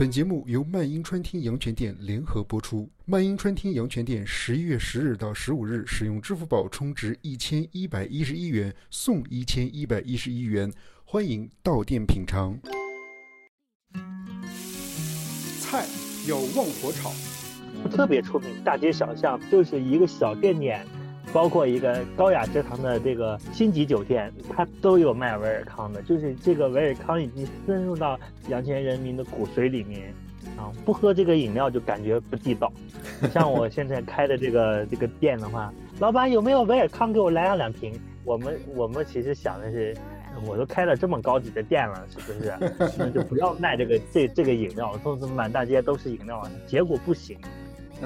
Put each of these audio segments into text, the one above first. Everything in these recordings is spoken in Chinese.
本节目由漫英川厅阳泉店联合播出。漫英川厅阳泉店十一月十日到十五日，使用支付宝充值一千一百一十一元送一千一百一十一元，欢迎到店品尝。菜要旺火炒，特别出名，大街小巷就是一个小店点，包括一个高雅之堂的这个星级酒店，它都有卖维尔康的。就是这个维尔康已经深入到阳泉人民的骨髓里面啊，不喝这个饮料就感觉不地道。像我现在开的这个这个店的话，老板有没有维尔康给我来上两瓶？我们我们其实想的是。我都开了这么高级的店了，是不是？那就不要卖这个这这个饮料，都是满大街都是饮料。结果不行，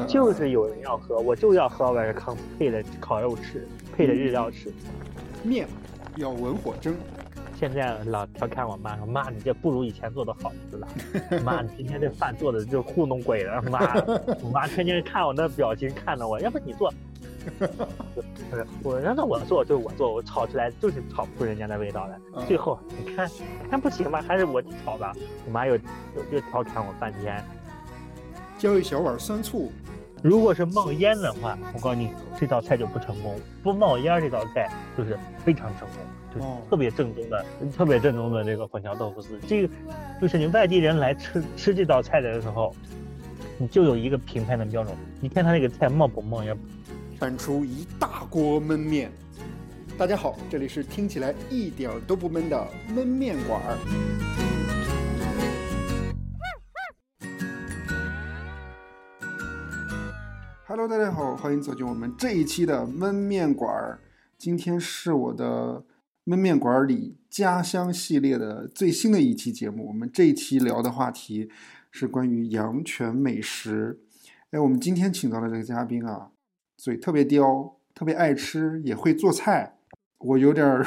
就是有人要喝，我就要喝威尔康配的烤肉吃，配的日料吃。面要文火蒸。现在老调侃我妈说：“妈，你这不如以前做的好吃了。妈，你今天这饭做的就糊弄鬼了。妈，我妈天天看我那表情，看着我，要不你做。”我让他我做就是我做，我炒出来就是炒不出人家的味道来。最后你看看不行吧，还是我炒吧。我妈又又又调侃我半天。浇一小碗酸醋。如果是冒烟的话，我告诉你这道菜就不成功。不冒烟这道菜就是非常成功，就是特别正宗的、特别正宗的这个混淆豆腐丝。这个就是你外地人来吃吃这道菜的时候，你就有一个评判的标准。你看他那个菜冒不冒烟？翻出一大锅焖面。大家好，这里是听起来一点都不闷的焖面馆儿。Hello，大家好，欢迎走进我们这一期的焖面馆儿。今天是我的焖面馆里家乡系列的最新的一期节目。我们这一期聊的话题是关于阳泉美食。哎，我们今天请到的这个嘉宾啊。嘴特别刁，特别爱吃，也会做菜。我有点儿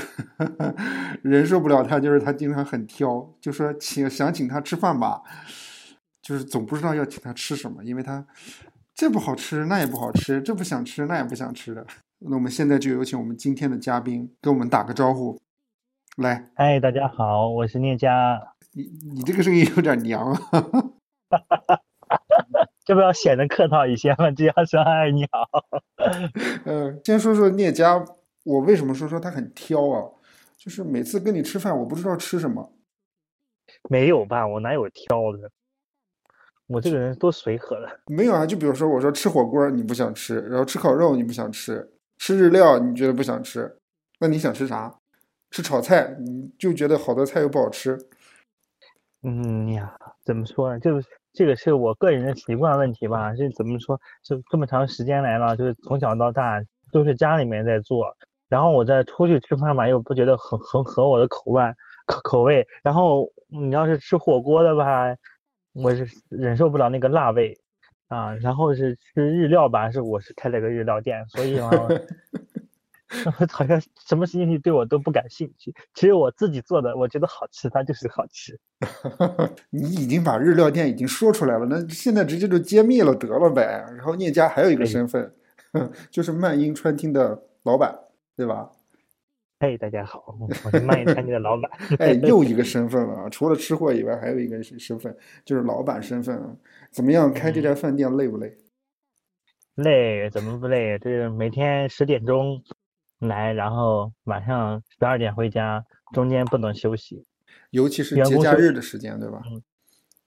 忍受不了他，就是他经常很挑，就说请想请他吃饭吧，就是总不知道要请他吃什么，因为他这不好吃，那也不好吃，这不想吃，那也不想吃的。那我们现在就有请我们今天的嘉宾跟我们打个招呼，来，嗨，大家好，我是聂佳。你你这个声音有点娘啊。这不要显得客套一些吗？只要说“嗨，你好”。嗯，先说说聂佳，我为什么说说他很挑啊？就是每次跟你吃饭，我不知道吃什么。没有吧？我哪有挑的？我这个人多随和的。没有啊，就比如说我说吃火锅你不想吃，然后吃烤肉你不想吃，吃日料你觉得不想吃，那你想吃啥？吃炒菜你就觉得好多菜又不好吃。嗯呀，怎么说呢？就是。这个是我个人的习惯问题吧，这怎么说？就这么长时间来了，就是从小到大都是家里面在做，然后我再出去吃饭吧，又不觉得很很合我的口味口口味。然后你要是吃火锅的吧，我是忍受不了那个辣味啊。然后是吃日料吧，是我是开了个日料店，所以嘛。好像什么事情对我都不感兴趣。其实我自己做的，我觉得好吃，它就是好吃。你已经把日料店已经说出来了，那现在直接就揭秘了得了呗。然后聂家还有一个身份，就是漫英川厅的老板，对吧？嘿，大家好，我是漫英川厅的老板。哎，又一个 身份了啊，除了吃货以外，还有一个身份，就是老板身份。怎么样，开这家饭店累不累？累，怎么不累？这每天十点钟。来，然后晚上十二点回家，中间不能休息，尤其是节假日的时间，对吧？嗯，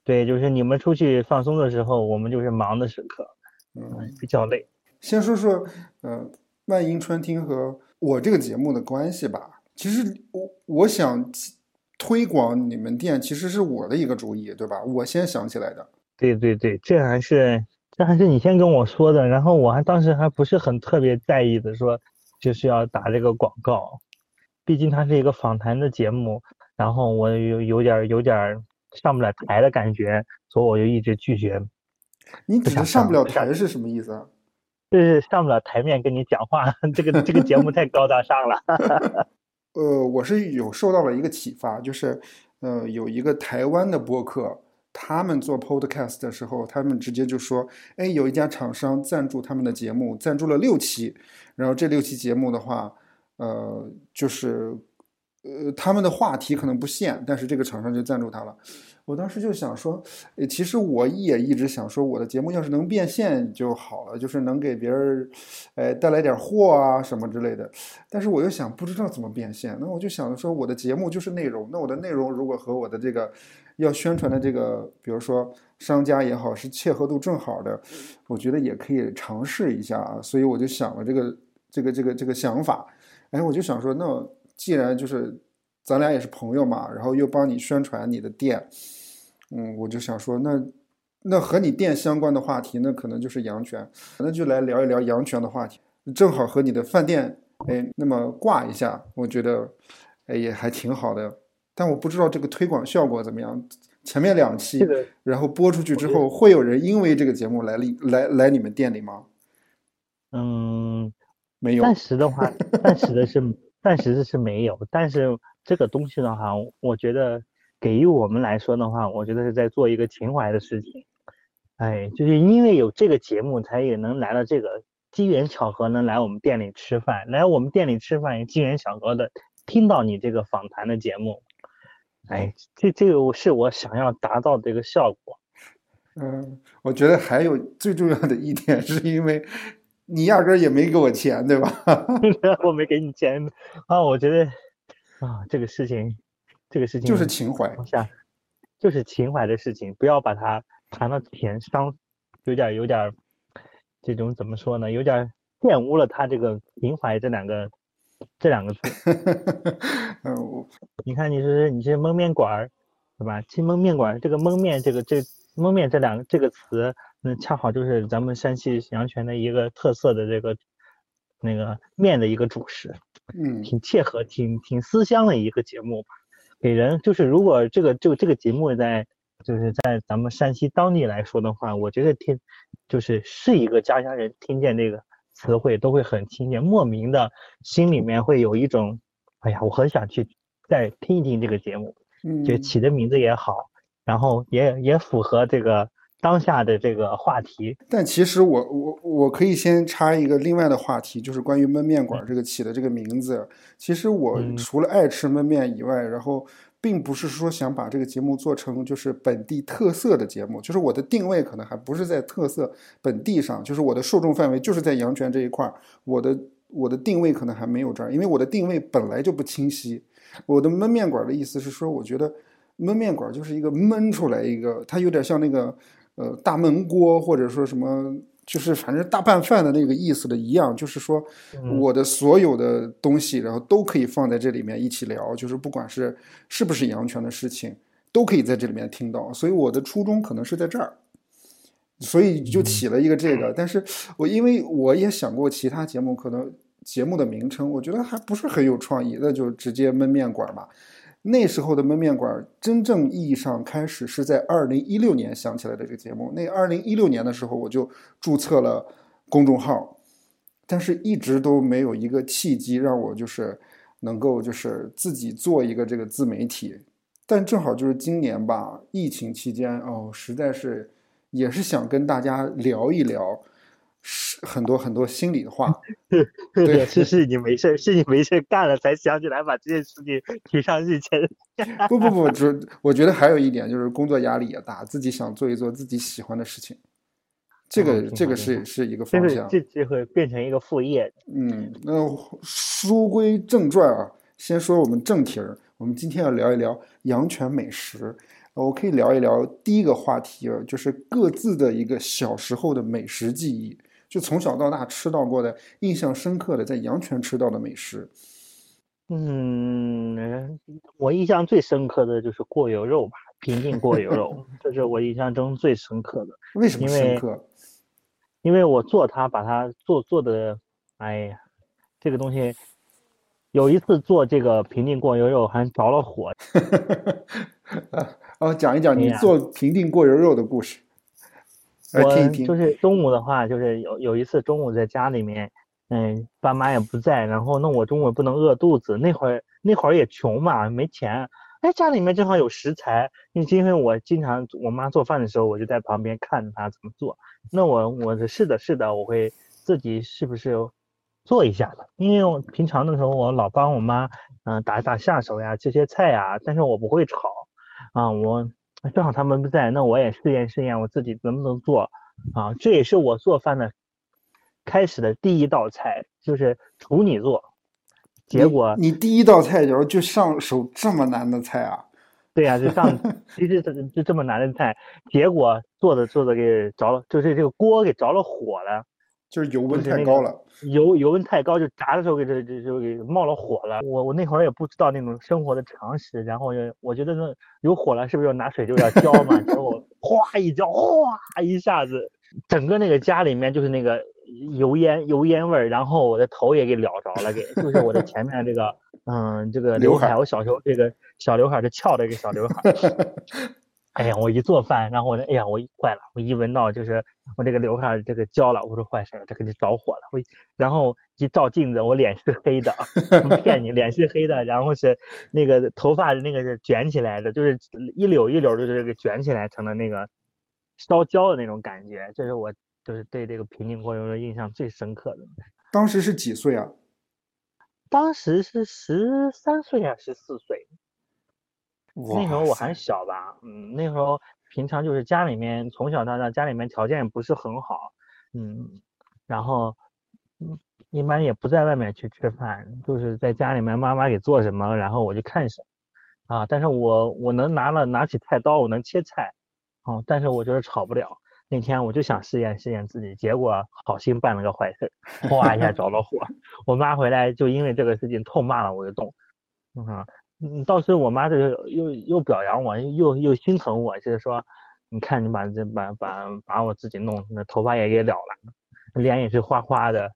对，就是你们出去放松的时候，我们就是忙的时刻，嗯，比较累。先说说，呃，万英川厅和我这个节目的关系吧。其实我我想推广你们店，其实是我的一个主意，对吧？我先想起来的。对对对，这还是这还是你先跟我说的，然后我还当时还不是很特别在意的，说。就是要打这个广告，毕竟它是一个访谈的节目，然后我有有点有点上不了台的感觉，所以我就一直拒绝。你指的上不了台是什么意思啊？就是上不了台面跟你讲话，这个这个节目太高大上了。呃，我是有受到了一个启发，就是呃有一个台湾的播客。他们做 podcast 的时候，他们直接就说：“哎，有一家厂商赞助他们的节目，赞助了六期。然后这六期节目的话，呃，就是呃他们的话题可能不限，但是这个厂商就赞助他了。我当时就想说，其实我也一直想说，我的节目要是能变现就好了，就是能给别人，呃，带来点货啊什么之类的。但是我又想，不知道怎么变现。那我就想着说，我的节目就是内容，那我的内容如果和我的这个要宣传的这个，比如说商家也好，是切合度正好的，我觉得也可以尝试一下啊。所以我就想了这个这个这个这个想法。哎，我就想说，那既然就是咱俩也是朋友嘛，然后又帮你宣传你的店。嗯，我就想说，那那和你店相关的话题，那可能就是阳泉，那就来聊一聊阳泉的话题，正好和你的饭店，哎，那么挂一下，我觉得，哎，也还挺好的。但我不知道这个推广效果怎么样。前面两期，然后播出去之后，会有人因为这个节目来里来来你们店里吗？嗯，没有。暂时的话，暂时的是 暂时的是没有。但是这个东西的话，我觉得。给予我们来说的话，我觉得是在做一个情怀的事情。哎，就是因为有这个节目，才也能来了这个机缘巧合，能来我们店里吃饭。来我们店里吃饭，也机缘巧合的听到你这个访谈的节目。哎，这这个是我想要达到的一个效果。嗯，我觉得还有最重要的一点，是因为你压根也没给我钱，对吧？我没给你钱啊，我觉得啊，这个事情。这个事情就是情怀，下就是情怀的事情，不要把它谈到钱伤，有点有点这种怎么说呢？有点玷污了他这个情怀这两个这两个字。嗯，你看，你是你是蒙面馆儿，对吧？其实焖面馆儿这个蒙面这个这蒙面这两个这个词，那恰好就是咱们山西阳泉的一个特色的这个那个面的一个主食，嗯，挺切合、挺挺思乡的一个节目吧。给人就是，如果这个这个这个节目在就是在咱们山西当地来说的话，我觉得听就是是一个家乡人听见这个词汇都会很亲切，莫名的心里面会有一种，哎呀，我很想去再听一听这个节目，就起的名字也好，然后也也符合这个。当下的这个话题，但其实我我我可以先插一个另外的话题，就是关于焖面馆这个起的这个名字。其实我除了爱吃焖面以外，然后并不是说想把这个节目做成就是本地特色的节目，就是我的定位可能还不是在特色本地上，就是我的受众范围就是在阳泉这一块儿，我的我的定位可能还没有这儿，因为我的定位本来就不清晰。我的焖面馆的意思是说，我觉得焖面馆就是一个焖出来一个，它有点像那个。呃，大闷锅或者说什么，就是反正大拌饭的那个意思的一样，就是说我的所有的东西，然后都可以放在这里面一起聊，就是不管是是不是阳泉的事情，都可以在这里面听到。所以我的初衷可能是在这儿，所以就起了一个这个。但是我因为我也想过其他节目，可能节目的名称我觉得还不是很有创意，那就直接焖面馆吧。那时候的焖面馆真正意义上开始是在二零一六年想起来的这个节目。那二零一六年的时候，我就注册了公众号，但是一直都没有一个契机让我就是能够就是自己做一个这个自媒体。但正好就是今年吧，疫情期间哦，实在是也是想跟大家聊一聊。是很多很多心里的话，对，是是你没事是你没事干了才想起来把这件事情提上日程。不不不，主我觉得还有一点就是工作压力也大，自己想做一做自己喜欢的事情，这个这个是是一个方向，这这会变成一个副业。嗯，那书归正传啊，先说我们正题儿，我们今天要聊一聊阳泉美食。我可以聊一聊第一个话题啊，就是各自的一个小时候的美食记忆。就从小到大吃到过的印象深刻的，在阳泉吃到的美食。嗯，我印象最深刻的就是过油肉吧，平定过油肉，这是我印象中最深刻的。为什么深刻？因为我做它，把它做做的，哎呀，这个东西，有一次做这个平定过油肉还着了火。哦，讲一讲你做平定过油肉的故事。我就是中午的话，就是有有一次中午在家里面，嗯，爸妈也不在，然后那我中午不能饿肚子，那会儿那会儿也穷嘛，没钱，哎，家里面正好有食材，因为因为我经常我妈做饭的时候，我就在旁边看着她怎么做，那我我是的是的，我会自己是不是做一下的，因为我平常的时候我老帮我妈嗯打打下手呀，这些菜呀，但是我不会炒，啊，我正好他们不在，那我也试验试验我自己能不能做啊。这也是我做饭的开始的第一道菜，就是处女座。结果你第一道菜，然后就上手这么难的菜啊？对呀，就上其实这就这么难的菜，结果做着做着给着了，就是这个锅给着了火了，就是油温太高了。油油温太高，就炸的时候给这这就给冒了火了。我我那会儿也不知道那种生活的常识，然后就我觉得那有火了，是不是要拿水就要浇嘛？结果 哗一浇，哗一下子，整个那个家里面就是那个油烟油烟味儿，然后我的头也给燎着了，给就是我的前面这个嗯这个刘海，我小时候这个小刘海是翘的一个小刘海。哎呀，我一做饭，然后我说，哎呀，我坏了，我一闻到就是我这个刘海这个焦了，我说坏事了，这肯定着火了。我然后一照镜子，我脸是黑的，不骗你，脸是黑的，然后是那个头发那个是卷起来的，就是一绺一绺的，就是给卷起来成了那个烧焦的那种感觉。这是我就是对这个平顶锅油印象最深刻的。当时是几岁啊？当时是十三岁还是十四岁？那时候我还小吧，嗯，那时候平常就是家里面从小到大家里面条件不是很好，嗯，然后嗯一般也不在外面去吃饭，就是在家里面妈妈给做什么，然后我就看什么，啊，但是我我能拿了拿起菜刀，我能切菜，哦，但是我就是炒不了。那天我就想试验试验自己，结果好心办了个坏事，哗一下着了火，我妈回来就因为这个事情痛骂了我一顿，嗯。嗯，倒是我妈这个又又表扬我，又又心疼我，就是说，你看你把这把把把我自己弄，那头发也给燎了，脸也是花花的，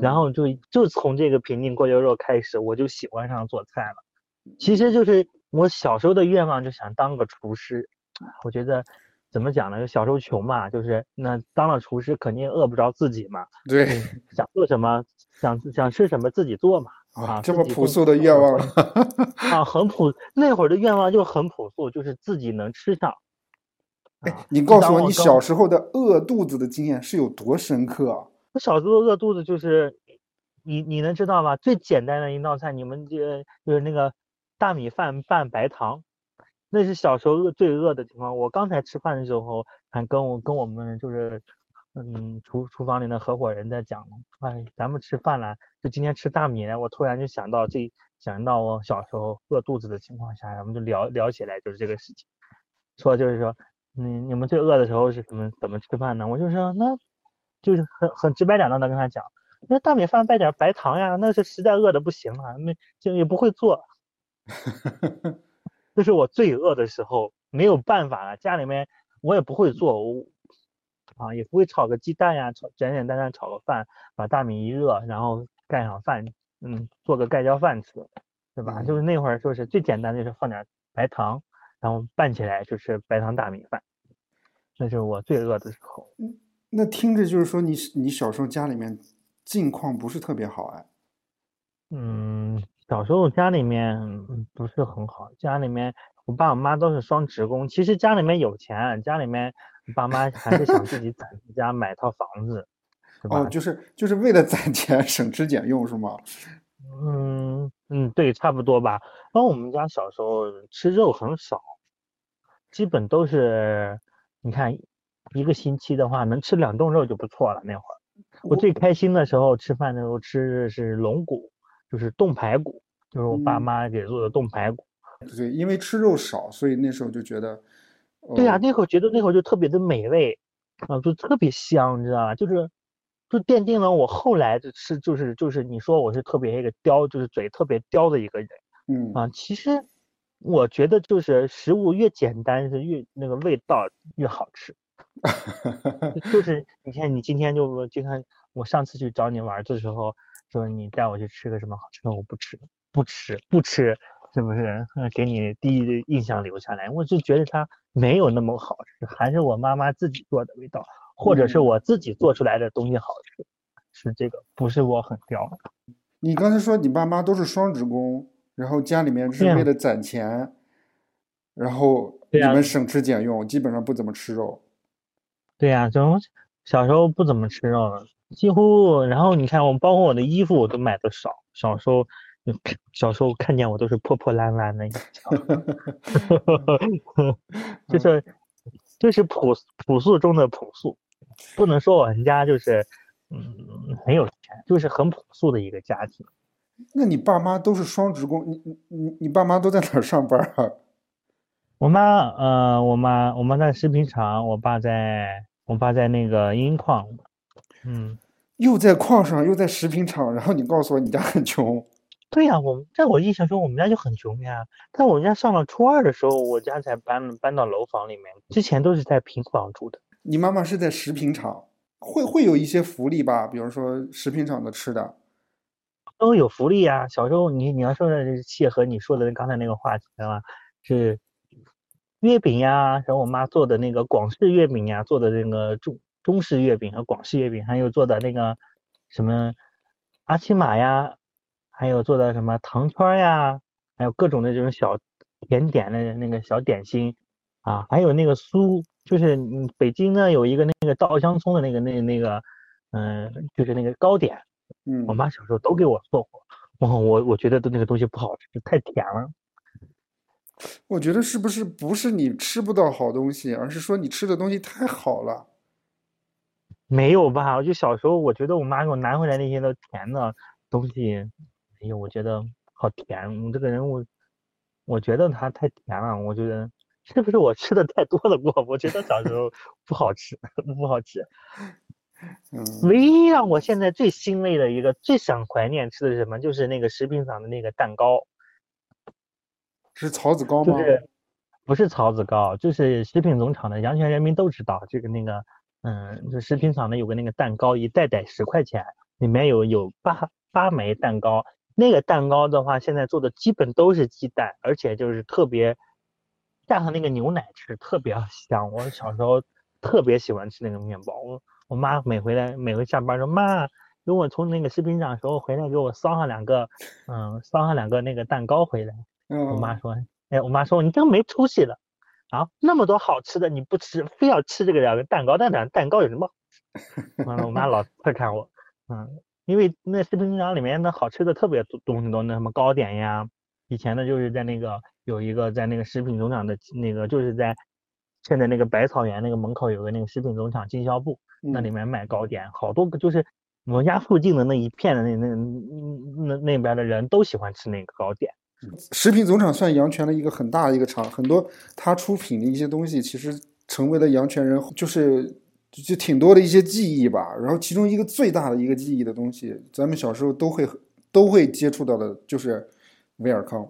然后就就从这个平顶锅油肉开始，我就喜欢上做菜了。其实就是我小时候的愿望，就想当个厨师。我觉得怎么讲呢？就小时候穷嘛，就是那当了厨师肯定饿不着自己嘛。对，想做什么，想想吃什么自己做嘛。啊，这么朴素的愿望 啊，很朴。那会儿的愿望就很朴素，就是自己能吃上。哎，你告诉我，你小时候的饿肚子的经验是有多深刻啊？我小时候饿肚子就是，你你能知道吗？最简单的一道菜，你们就就是那个大米饭拌白糖，那是小时候饿最饿的情况。我刚才吃饭的时候，还跟我跟我们就是。嗯，厨厨房里的合伙人在讲，哎，咱们吃饭了，就今天吃大米了。我突然就想到这，想到我小时候饿肚子的情况下，咱们就聊聊起来，就是这个事情。说就是说，你你们最饿的时候是怎么怎么吃饭呢？我就说，那就是很很直白了当的跟他讲，那大米饭带点白糖呀，那是实在饿的不行了，那就也不会做。这是我最饿的时候，没有办法了，家里面我也不会做。啊，也不会炒个鸡蛋呀，炒简简单单炒个饭，把大米一热，然后盖上饭，嗯，做个盖浇饭吃，对吧？就是那会儿就是最简单的，就是放点白糖，然后拌起来就是白糖大米饭，那是我最饿的时候。那听着就是说你你小时候家里面境况不是特别好哎。嗯，小时候家里面不是很好，家里面我爸我妈都是双职工，其实家里面有钱，家里面。爸妈还是想自己攒家买套房子，是吧？哦，就是就是为了攒钱省吃俭用是吗？嗯嗯，对，差不多吧。然后我们家小时候吃肉很少，基本都是你看一个星期的话能吃两顿肉就不错了。那会儿我最开心的时候吃饭的时候吃的是龙骨，就是冻排骨，就是我爸妈给做的冻排骨。对，因为吃肉少，所以那时候就觉得。对呀，那会儿觉得那会儿就特别的美味，啊，就特别香，你知道吧？就是，就奠定了我后来的吃，就是就是你说我是特别一个刁，就是嘴特别刁的一个人，嗯啊，其实我觉得就是食物越简单是越那个味道越好吃，就是 你看你今天就就看我上次去找你玩的时候，说你带我去吃个什么好吃的，我不吃，不吃，不吃。是不是？给你第一的印象留下来，我就觉得它没有那么好吃，还是我妈妈自己做的味道，或者是我自己做出来的东西好吃，是这个，不是我很刁。你刚才说你爸妈都是双职工，然后家里面是为了攒钱，然后你们省吃俭用，基本上不怎么吃肉。对呀，从小时候不怎么吃肉，几乎，然后你看我，包括我的衣服我都买的少，小时候。小时候看见我都是破破烂烂的，就是就是朴朴素中的朴素，不能说我们家就是嗯很有钱，就是很朴素的一个家庭。那你爸妈都是双职工，你你你你爸妈都在哪儿上班啊？我妈呃，我妈我妈在食品厂，我爸在我爸在那个银矿，嗯。又在矿上，又在食品厂，然后你告诉我你家很穷。对呀，我们在我印象中我们家就很穷呀。但我们家上了初二的时候，我家才搬搬到楼房里面，之前都是在平房住的。你妈妈是在食品厂，会会有一些福利吧？比如说食品厂的吃的，都有福利呀。小时候你你要说的切合你说的刚才那个话题的话，是月饼呀，然后我妈做的那个广式月饼呀，做的那个中。中式月饼和广式月饼，还有做的那个什么阿奇玛呀，还有做的什么糖圈呀，还有各种的这种小甜点的那个小点心啊，还有那个酥，就是北京呢有一个那个稻香村的那个那那个嗯，就是那个糕点，嗯，我妈小时候都给我做过，我我我觉得的那个东西不好吃，太甜了。我觉得是不是不是你吃不到好东西，而是说你吃的东西太好了。没有吧？我就小时候，我觉得我妈给我拿回来那些都甜的东西，哎呦，我觉得好甜。我这个人，我我觉得它太甜了。我觉得是不是我吃的太多了过？我觉得小时候 不好吃，不好吃。嗯。唯一让我现在最欣慰的一个、最想怀念吃的是什么？就是那个食品厂的那个蛋糕。是槽子糕吗？就是，不是槽子糕，就是食品总厂的，阳泉人民都知道这个那个。嗯，就食品厂的有个那个蛋糕，一袋袋十块钱，里面有有八八枚蛋糕。那个蛋糕的话，现在做的基本都是鸡蛋，而且就是特别加上那个牛奶吃，特别香。我小时候特别喜欢吃那个面包。我我妈每回来每回下班说妈，如果从那个食品厂时候回来给我捎上两个，嗯，捎上两个那个蛋糕回来。我妈说，哎，我妈说你真没出息了。啊，那么多好吃的你不吃，非要吃这个两个蛋糕，但两蛋糕有什么？完了，我妈老会看我，嗯，因为那食品厂里面那好吃的特别多东西多，那什么糕点呀，以前呢就是在那个有一个在那个食品总厂的那个就是在现在那个百草园那个门口有个那个食品总厂经销部，那里面卖糕点，好多个就是我们家附近的那一片的那那那那边的人都喜欢吃那个糕点。食品总厂算阳泉的一个很大的一个厂，很多他出品的一些东西，其实成为了阳泉人就是就就挺多的一些记忆吧。然后其中一个最大的一个记忆的东西，咱们小时候都会都会接触到的，就是维尔康。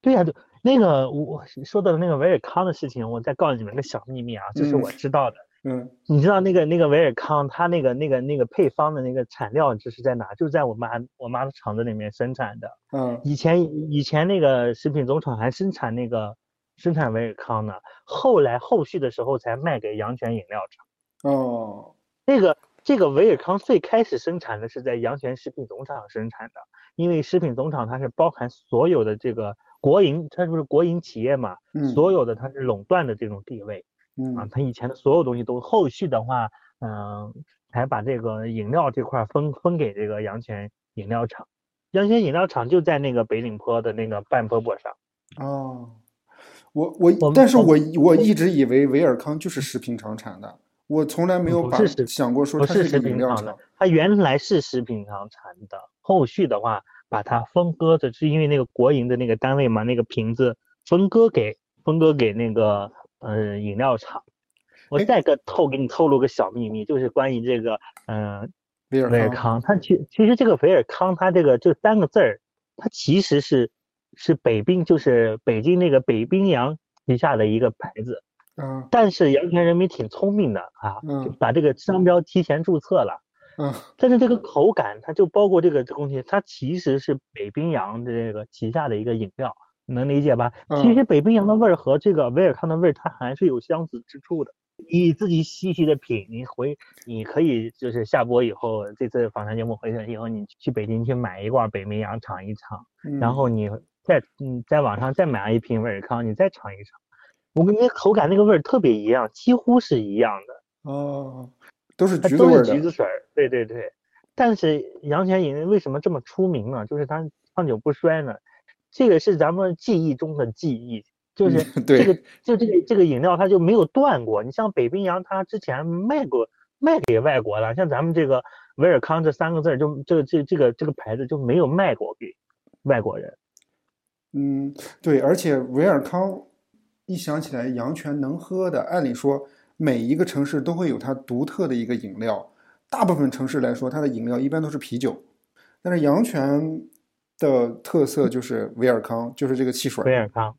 对呀，对那个我说的那个维尔康的事情，我再告诉你们个小秘密啊，这是我知道的。嗯，你知道那个那个维尔康，它那个那个那个配方的那个产料这是在哪？就是在我妈我妈的厂子里面生产的。嗯，以前以前那个食品总厂还生产那个生产维尔康呢，后来后续的时候才卖给阳泉饮料厂。哦，那个这个维尔康最开始生产的是在阳泉食品总厂生产的，因为食品总厂它是包含所有的这个国营，它不是国营企业嘛，所有的它是垄断的这种地位。嗯啊，它以前的所有东西都后续的话，嗯，才把这个饮料这块分分给这个阳泉饮料厂。阳泉饮料厂就在那个北岭坡的那个半坡坡上。哦，我我，但是我我一直以为维尔康就是食品厂产的，我从来没有把想过说它是食品厂的。它原来是食品厂产的，后续的话把它分割的，是因为那个国营的那个单位嘛，那个瓶子分割给分割给那个。呃，饮料厂，我再个透给你透露个小秘密，就是关于这个，嗯，维尔康，它其其实这个维尔康，它这个这三个字儿，它其实是是北冰，就是北京那个北冰洋旗下的一个牌子，嗯，但是阳泉人民挺聪明的啊，嗯，把这个商标提前注册了，嗯，但是这个口感，它就包括这个东西，它其实是北冰洋的这个旗下的一个饮料。能理解吧？其实北冰洋的味儿和这个威尔康的味儿，它还是有相似之处的。你自己细细的品，你回你可以就是下播以后，这次访谈节目回去以后，你去北京去买一罐北冰洋尝一尝，然后你再嗯在网上再买一瓶威尔康，你再尝一尝。我跟你口感那个味儿特别一样，几乎是一样的。哦，都是橘子味儿，橘子水儿。对对对。但是阳泉饮为什么这么出名呢？就是它。长久不衰呢？这个是咱们记忆中的记忆，就是这个就这个这个饮料它就没有断过。你像北冰洋，它之前卖过卖给外国了，像咱们这个维尔康这三个字儿就这这这个这个牌子就没有卖过给外国人。嗯，对，而且维尔康一想起来阳泉能喝的，按理说每一个城市都会有它独特的一个饮料，大部分城市来说，它的饮料一般都是啤酒，但是阳泉的特色就是维尔康，就是这个汽水。维尔康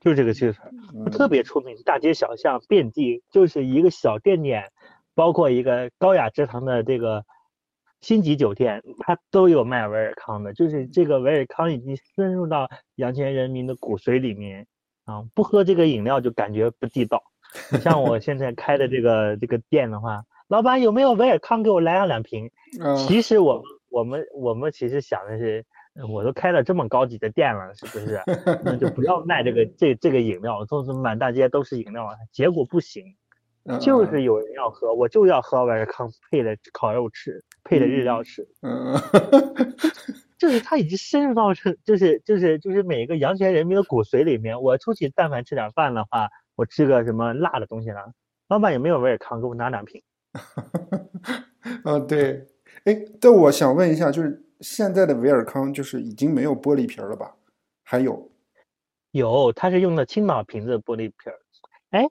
就这个汽水，嗯特别出名，大街小巷遍地，就是一个小店点，包括一个高雅之堂的这个星级酒店，它都有卖维尔康的。就是这个维尔康已经深入到阳泉人民的骨髓里面啊，不喝这个饮料就感觉不地道。你像我现在开的这个这个店的话，老板有没有维尔康给我来上两瓶？啊，其实我我们我们其实想的是，呃我都开了这么高级的店了，是不是？那就不要卖这个 这这个饮料，都是满大街都是饮料啊。结果不行，嗯就是有人要喝，我就要喝维尔康配的烤肉吃，配的日料吃。嗯，就是它已经深入到是就是就是就是每个阳泉人民的骨髓里面。我出去但凡吃点饭的话，我吃个什么辣的东西呢，老板有没有维尔康给我拿两瓶？啊，对，哎，但我想问一下，就是现在的维尔康就是已经没有玻璃瓶儿了吧？还有，有，它是用的青岛瓶子玻璃瓶儿。哎，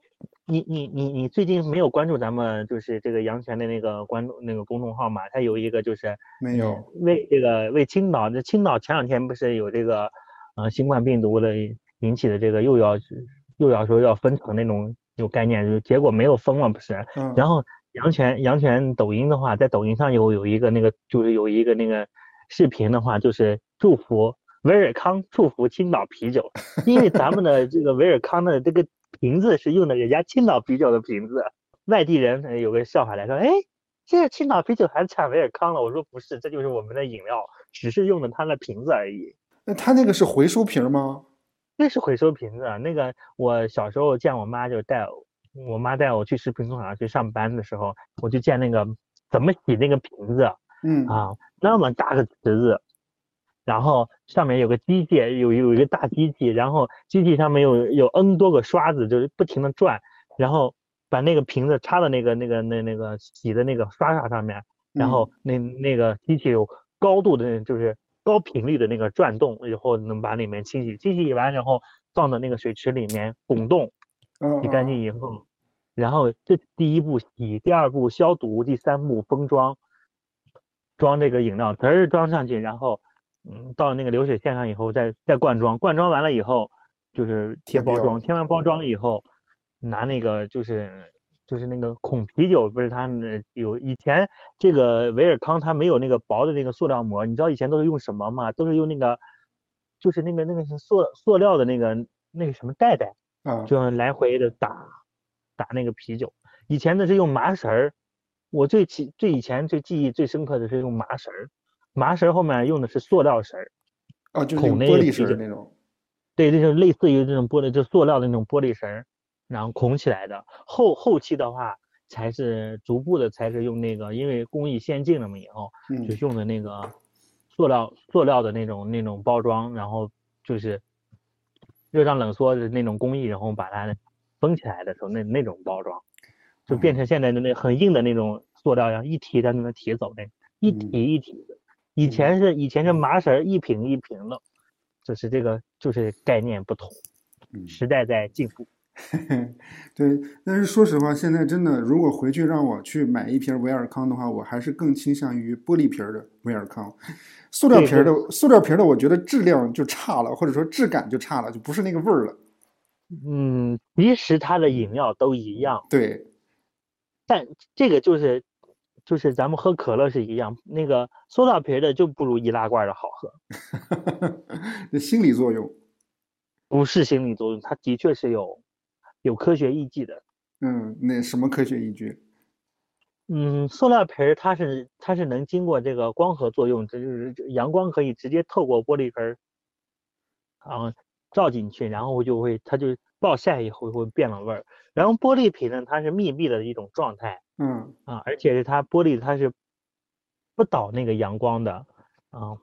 你你你你最近没有关注咱们就是这个阳泉的那个关注那个公众号嘛？它有一个就是没有？为这个为青岛，这青岛前两天不是有这个呃新冠病毒的引起的这个又要又要说要封城那种有概念，就结果没有封了不是？嗯，然后阳泉阳泉抖音的话，在抖音上有有一个那个就是有一个那个视频的话，就是祝福维尔康祝福青岛啤酒，因为咱们的这个维尔康的这个瓶子是用的人家青岛啤酒的瓶子，外地人呃有个笑话来说，哎，这青岛啤酒还产维尔康了？我说不是，这就是我们的饮料，只是用的它的瓶子而已。那它那个是回收瓶吗？那是回收瓶子啊，那个我小时候见我妈就带我，我妈带我去食品工厂去上班的时候，我就见那个怎么洗那个瓶子嗯，啊，那么大个池子，然后上面有个机械，有有一个大机器，然后机器上面有有 N 多个刷子，就是不停的转，然后把那个瓶子插到那个那个那那个洗的那个刷刷上面，然后那那个机器有高度的，就是高频率的那个转动，以后能把里面清洗，清洗完然后放到那个水池里面滚动，嗯，洗干净以后，然后这第一步洗，第二步消毒，第三步封装，装这个饮料，嘚儿装上去，然后嗯到那个流水线上以后再再灌装，灌装完了以后就是贴包装，贴完包装以后拿那个就是就是那个孔啤酒，不是它那有以前这个维尔康它没有那个薄的那个塑料膜，你知道以前都是用什么吗？都是用那个就是那个那个是塑塑料的那个那个什么袋袋。嗯，就来回的打打那个啤酒。以前呢是用麻绳儿，我最记最以前最记忆最深刻的是用麻绳儿，麻绳儿后面用的是塑料绳儿，哦，就是孔那个玻璃那个啤酒绳那种。对，这就类似于这种玻璃，就塑料的那种玻璃绳儿，然后孔起来的。后后期的话才是逐步的才是用那个，因为工艺先进了嘛，以后嗯就用的那个塑料塑料的那种那种包装，然后就是热胀冷缩的那种工艺，然后把它封起来的时候，那那种包装，就变成现在的那很硬的那种塑料一样，一提它就能提走那一嗯提一提的。以前是以前是麻绳儿一瓶一瓶的，就是这个就是概念不同，嗯时代在进步。对，但是说实话，现在真的，如果回去让我去买一瓶维尔康的话，我还是更倾向于玻璃瓶儿的维尔康。塑料瓶儿的，塑料瓶儿的，我觉得质量就差了，或者说质感就差了，就不是那个味儿了。嗯，其实它的饮料都一样，对，但这个就是就是咱们喝可乐是一样，那个塑料瓶儿的就不如易拉罐儿的好喝，这心理作用。不是心理作用，它的确是有有科学依据的。嗯，那什么科学依据？嗯，塑料瓶儿它是它是能经过这个光合作用，这就是阳光可以直接透过玻璃瓶儿，啊照进去，然后就会它就暴晒以后会变了味儿。然后玻璃瓶呢，它是密闭的一种状态嗯啊，而且是它玻璃它是不导那个阳光的啊，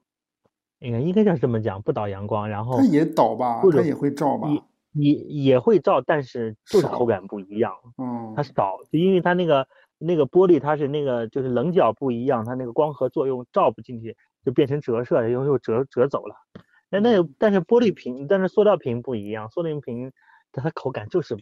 应该应该是这么讲，不导阳光，然后它也导吧，它也会照吧，也也也会照，但是就是口感不一样，嗯它少，就因为它那个那个玻璃它是那个就是棱角不一样，它那个光合作用照不进去，就变成折射，又又折折走了。那那个但是玻璃瓶，但是塑料瓶不一样，塑料瓶它它口感就是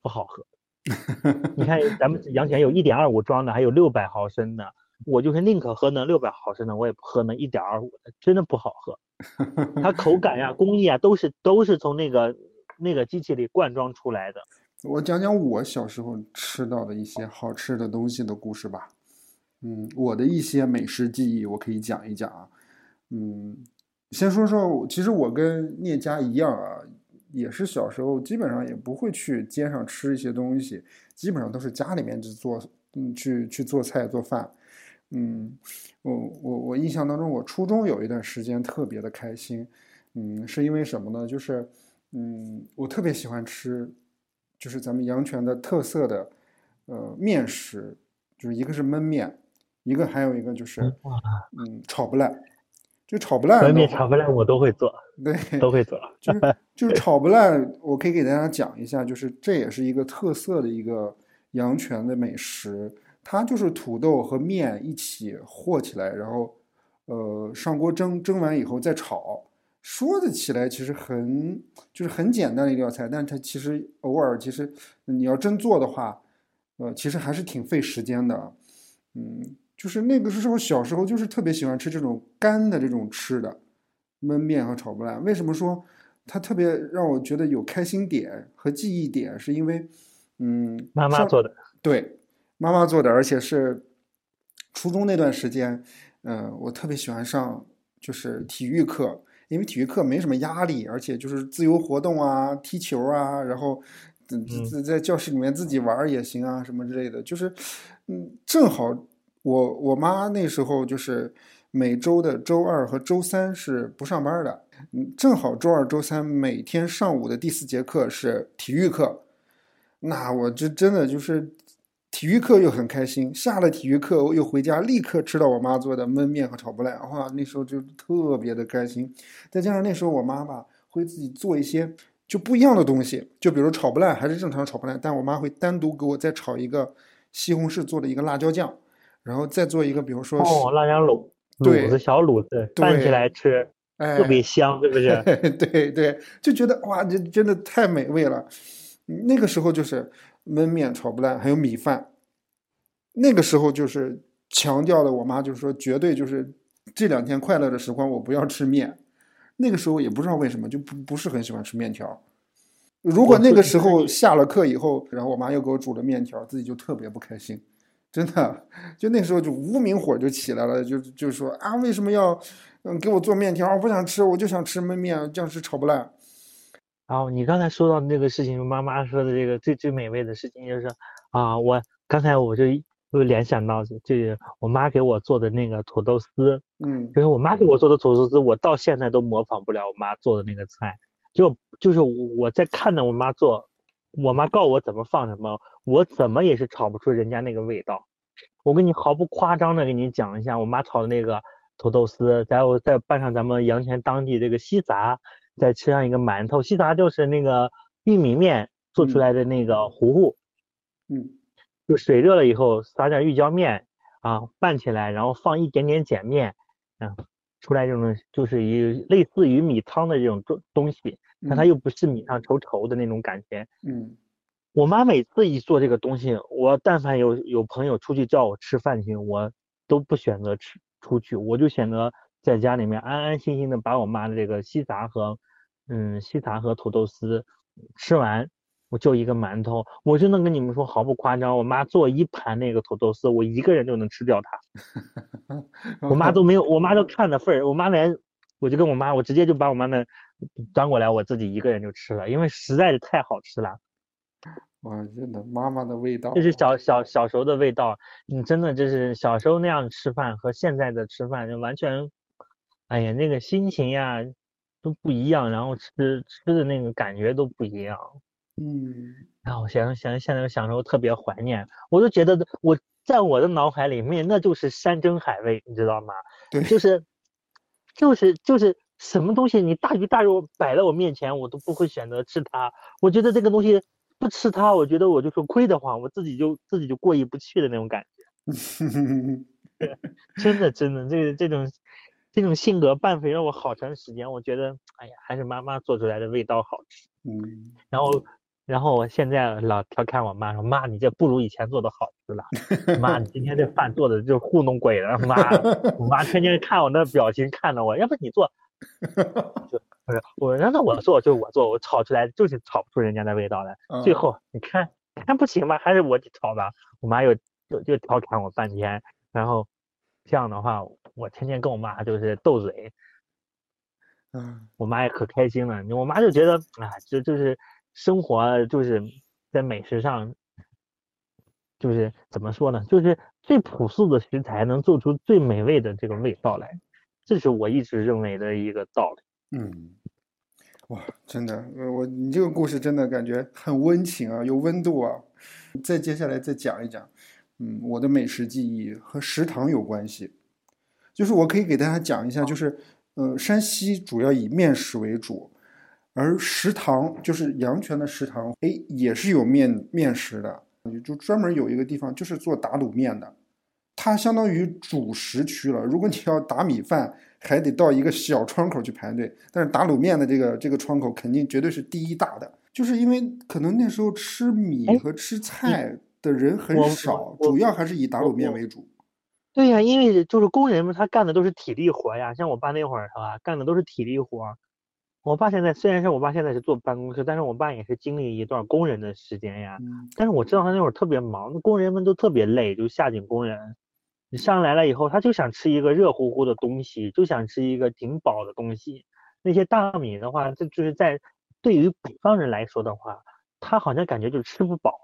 不好喝。你看咱们阳泉有一点二五装的，还有六百毫升的，我就是宁可喝那六百毫升的，我也不喝那一点二五的，真的不好喝。它口感呀、工艺啊，都是都是从那个那个机器里灌装出来的。我讲讲我小时候吃到的一些好吃的东西的故事吧。嗯，我的一些美食记忆我可以讲一讲啊。嗯，先说说，其实我跟聂家一样啊，也是小时候基本上也不会去街上吃一些东西，基本上都是家里面去做，嗯，去去做菜做饭。嗯，我我我印象当中，我初中有一段时间特别的开心。嗯，是因为什么呢？就是嗯，我特别喜欢吃。就是咱们阳泉的特色的，呃，面食，就是一个是焖面，一个还有一个就是，嗯，炒不烂。就炒不烂，焖面、炒不烂我都会做，对，都会做。就是 就是炒不烂，我可以给大家讲一下，就是这也是一个特色的一个阳泉的美食，它就是土豆和面一起和起来，然后呃上锅蒸，蒸完以后再炒。说的起来其实很就是很简单的一道菜，但它其实偶尔其实你要真做的话，呃，其实还是挺费时间的。嗯，就是那个时候小时候就是特别喜欢吃这种干的这种吃的，焖面和炒不烂。为什么说它特别让我觉得有开心点和记忆点？是因为嗯，妈妈做的，对，妈妈做的，而且是初中那段时间，嗯、我特别喜欢上就是体育课。因为体育课没什么压力，而且就是自由活动啊，踢球啊，然后在在教室里面自己玩也行啊，什么之类的。就是，嗯，正好我我妈那时候就是每周的周二和周三是不上班的，嗯，正好周二、周三每天上午的第四节课是体育课，那我这真的就是。体育课又很开心，下了体育课我又回家，立刻吃到我妈做的焖面和炒不烂，哇，那时候就特别的开心。再加上那时候我妈吧会自己做一些就不一样的东西，就比如炒不烂还是正常炒不烂，但我妈会单独给我再炒一个西红柿做的一个辣椒酱，然后再做一个比如说哦辣椒卤卤子小卤子拌起来吃，哎，特别香，是不是？对对，就觉得哇，这真的太美味了。那个时候就是。焖面、炒不烂，还有米饭。那个时候就是强调的，我妈就是说，绝对就是这两天快乐的时光，我不要吃面。那个时候也不知道为什么，就不不是很喜欢吃面条。如果那个时候下了课以后，然后我妈又给我煮了面条，自己就特别不开心，真的，就那时候就无名火就起来了，就就说啊，为什么要嗯给我做面条？我不想吃，我就想吃焖面，这样吃炒不烂。然后你刚才说到那个事情，妈妈说的这个最最美味的事情就是啊，我刚才我就又联想到，就是我妈给我做的那个土豆丝，嗯，就是我妈给我做的土豆丝，我到现在都模仿不了我妈做的那个菜，就就是我在看着我妈做，我妈告我怎么放什么，我怎么也是炒不出人家那个味道。我跟你毫不夸张的给你讲一下，我妈炒的那个土豆丝，然后再拌上咱们阳泉当地这个西杂。再吃上一个馒头，西杂就是那个玉米面做出来的那个糊糊，嗯，就水热了以后撒点玉椒面啊拌起来，然后放一点点碱面，嗯，出来这种就是一类似于米汤的这种东东西，但它又不是米汤稠稠的那种感觉，嗯，我妈每次一做这个东西，我但凡有有朋友出去叫我吃饭去，我都不选择吃出去，我就选择。在家里面安安心心的把我妈的这个西杂和，嗯，西杂和土豆丝吃完，我就一个馒头。我就能跟你们说毫不夸张，我妈做一盘那个土豆丝，我一个人就能吃掉它。我妈都没有，我妈都看的份儿，我妈连，我就跟我妈，我直接就把我妈那端过来，我自己一个人就吃了，因为实在是太好吃了。哇，真的妈妈的味道，就是小小小时候的味道。你真的就是小时候那样吃饭和现在的吃饭就完全。哎呀，那个心情呀都不一样，然后吃吃的那个感觉都不一样。嗯，然后想想现在想候特别怀念，我都觉得我在我的脑海里面那就是山珍海味，你知道吗？对，就是就是就是什么东西，你大鱼大肉摆在我面前，我都不会选择吃它。我觉得这个东西不吃它，我觉得我就说亏得慌，我自己就自己就过意不去的那种感觉。真的真的，这个这种这种性格伴随了我好长时间，我觉得哎呀，还是妈妈做出来的味道好吃。嗯，然后。然后我现在老调侃我妈说：“妈，你这不如以前做的好吃了。妈，你今天这饭做的就糊弄鬼了。妈，我妈天天看我那表情，看着我，要不你做，就不是我让那我做就我做，我炒出来就是炒不出人家的味道来。最后你看看不行吧，还是我炒吧。我妈又就就调侃我半天，然后这样的话，我天天跟我妈就是斗嘴。嗯，我妈也可开心了。我妈就觉得啊，就就是。”生活就是在美食上，就是怎么说呢？就是最朴素的食材能做出最美味的这个味道来，这是我一直认为的一个道理。嗯，哇，真的，我你这个故事真的感觉很温情啊，有温度啊。再接下来再讲一讲，嗯，我的美食记忆和食堂有关系，就是我可以给大家讲一下，就是呃，山西主要以面食为主。而食堂就是阳泉的食堂，哎，也是有面面食的，就专门有一个地方就是做打卤面的，它相当于主食区了。如果你要打米饭，还得到一个小窗口去排队，但是打卤面的这个这个窗口肯定绝对是第一大的，就是因为可能那时候吃米和吃菜的人很少，主要还是以打卤面为主。对呀，因为就是工人们他干的都是体力活呀，像我爸那会儿是吧，干的都是体力活。我爸现在虽然是我爸现在是坐办公室，但是我爸也是经历一段工人的时间呀。但是我知道他那会儿特别忙，工人们都特别累，就下井工人。你上来了以后，他就想吃一个热乎乎的东西，就想吃一个顶饱的东西。那些大米的话，这就是在对于北方人来说的话，他好像感觉就吃不饱。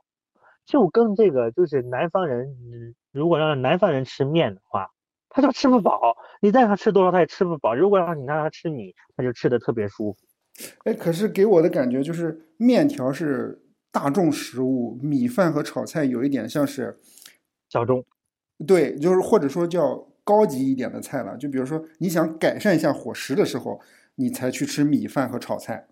就跟这个就是南方人，如果让南方人吃面的话。他就吃不饱，你再让他吃多少，他也吃不饱。如果让你让他吃米，他就吃的特别舒服。哎，可是给我的感觉就是面条是大众食物，米饭和炒菜有一点像是小众。对，就是或者说叫高级一点的菜了。就比如说你想改善一下伙食的时候，你才去吃米饭和炒菜。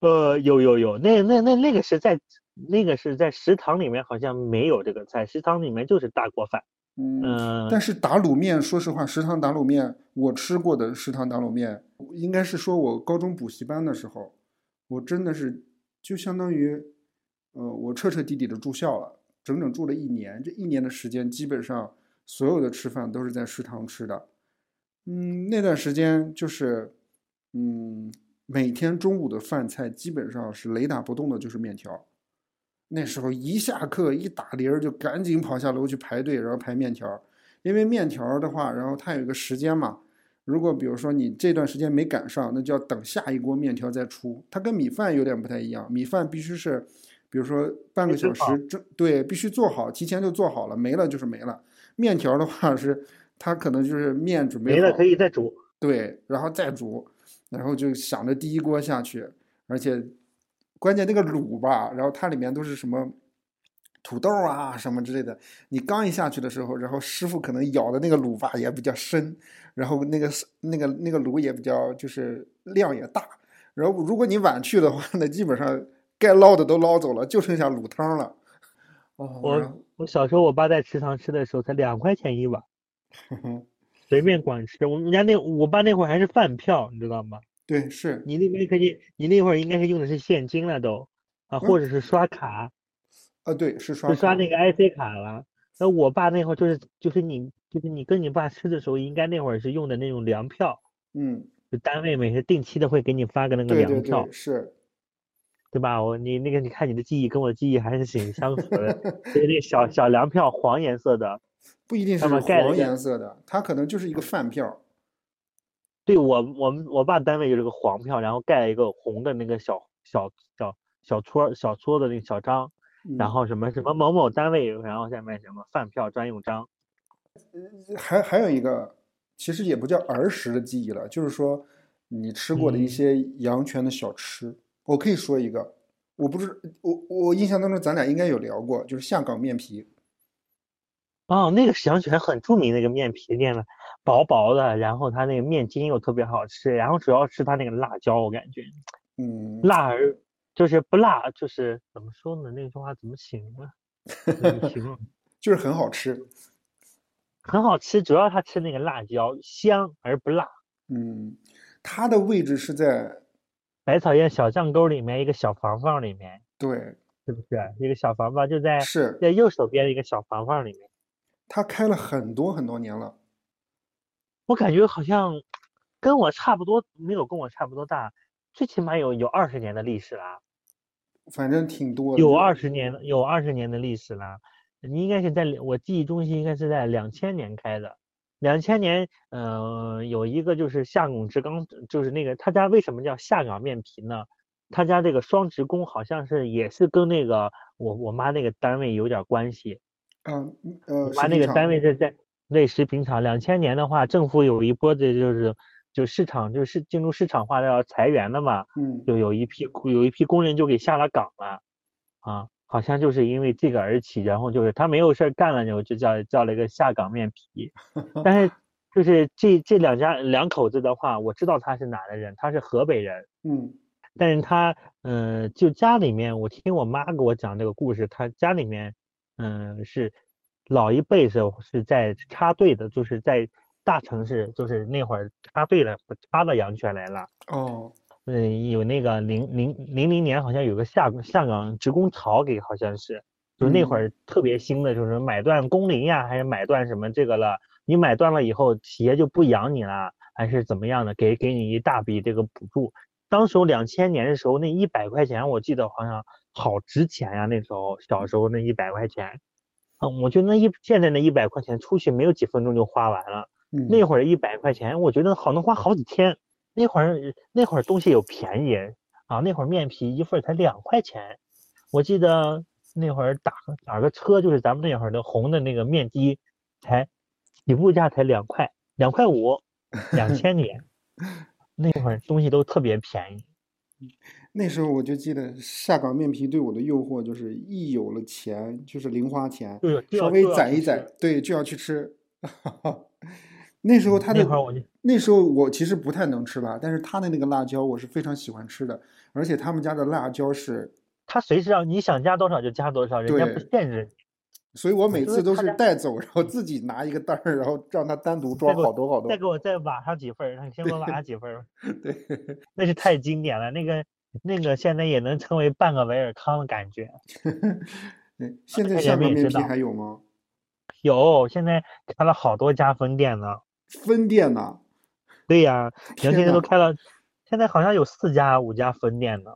呃，有有有，那那那那个是在那个是在食堂里面好像没有这个菜，食堂里面就是大锅饭。嗯，但是打卤面，说实话，食堂打卤面，我吃过的食堂打卤面，应该是说我高中补习班的时候，我真的是就相当于，呃，我彻彻底底的住校了，整整住了一年，这一年的时间，基本上所有的吃饭都是在食堂吃的。嗯，那段时间就是，嗯，每天中午的饭菜基本上是雷打不动的，就是面条。那时候一下课一打铃就赶紧跑下楼去排队，然后排面条。因为面条的话，然后它有一个时间嘛。如果比如说你这段时间没赶上，那就要等下一锅面条再出。它跟米饭有点不太一样，米饭必须是，比如说半个小时这对，必须做好，提前就做好了，没了就是没了。面条的话是，它可能就是面准备没了可以再煮，对，然后再煮，然后就想着第一锅下去，而且。关键那个卤吧，然后它里面都是什么土豆啊什么之类的。你刚一下去的时候，然后师傅可能舀的那个卤吧也比较深，然后那个那个那个卤也比较就是量也大。然后如果你晚去的话，那基本上该捞的都捞走了，就剩下卤汤了。哦，我我小时候我爸在食堂吃的时候才两块钱一碗，随便管吃。我们家那我爸那会儿还是饭票，你知道吗？对，是你那边可以，你那会儿应该是用的是现金了都，啊，或者是刷卡，啊，对，是刷，是刷那个 IC 卡了。那我爸那会儿就是就是你就是你跟你爸吃的时候，应该那会儿是用的那种粮票，嗯，就单位每次定期的会给你发个那个粮票，是，对吧？我你那个你看你的记忆跟我的记忆还是挺相似的，就是那小小粮票，黄颜色的，不一定是黄颜色的，它可能就是一个饭票。对我，我们我爸单位就是个黄票，然后盖一个红的那个小小小小戳小戳的那个小章，然后什么什么某某单位，然后下面什么饭票专用章。还还有一个，其实也不叫儿时的记忆了，就是说你吃过的一些阳泉的小吃。我可以说一个，我不是我我印象当中咱俩应该有聊过，就是下岗面皮。哦，那个阳泉很著名那个面皮店了。薄薄的，然后它那个面筋又特别好吃，然后主要是它那个辣椒，我感觉嗯，辣而就是不辣，就是怎么说呢？那句话怎么形容呢？怎么 形容？就是很好吃。很好吃，主要它吃那个辣椒香而不辣。嗯，它的位置是在百草园小巷沟里面一个小房房里面，对，是不是？一个小房房就在是在右手边的一个小房房里面。他开了很多很多年了。我感觉好像跟我差不多，没有跟我差不多大，最起码有有二十年的历史啦，反正挺多的。有二十年有二十年的历史了。你应该是在我记忆中心，应该是在两千年开的。两千年，嗯、有一个就是下岗职工，就是那个他家为什么叫下岗面皮呢？他家这个双职工好像是也是跟那个我我妈那个单位有点关系。嗯呃，我妈那个单位是在那食品厂。两千年的话，政府有一波的就是就市场就是进入市场化的要裁员的嘛，嗯就有一批有一批工人就给下了岗了，啊，好像就是因为这个而起，然后就是他没有事儿干了，就就叫叫了一个下岗面皮。但是就是这这两家两口子的话，我知道他是哪的人，他是河北人，嗯但是他嗯、呃就家里面，我听我妈给我讲这个故事，他家里面嗯、是老一辈是是在插队的，就是在大城市，就是那会儿插队了，插到阳泉来了。哦嗯，有那个零零零零年好像有个下下岗职工潮给好像是，就是那会嗯儿特别兴的，就是买断工龄呀，还是买断什么这个了。你买断了以后，企业就不养你了，还是怎么样的？给给你一大笔这个补助。当时候两千年的时候，那一百块钱我记得好像好值钱呀，那时候小时候那一百块钱，嗯，我觉得那一现在那一百块钱出去没有几分钟就花完了。嗯那会儿一百块钱，我觉得好能花好几天。那会儿那会儿东西有便宜啊，那会儿面皮一份才两块钱。我记得那会儿打个打个车，就是咱们那会儿的红的那个面的，才起步价才两块，两块五，两 千年。那会儿东西都特别便宜。那时候我就记得下岗面皮对我的诱惑就是一有了钱就是零花钱，就是稍微攒一攒，对，就要去吃。那时候他的那会儿我就那时候我其实不太能吃辣，但是他的那个辣椒我是非常喜欢吃的，而且他们家的辣椒是，他随时让你想加多少就加多少，人家不限制你。所以我每次都是带走，然后自己拿一个袋儿，然后让他单独装好多好多再。给我再挖上几份儿，先给我挖上几份儿。对，那是太经典了，那个那个现在也能称为半个维尔康的感觉。现在下岗面皮还有吗？有，现在开了好多家分店呢。分店呢？对呀，天阳泉都开了，现在好像有四家五家分店呢。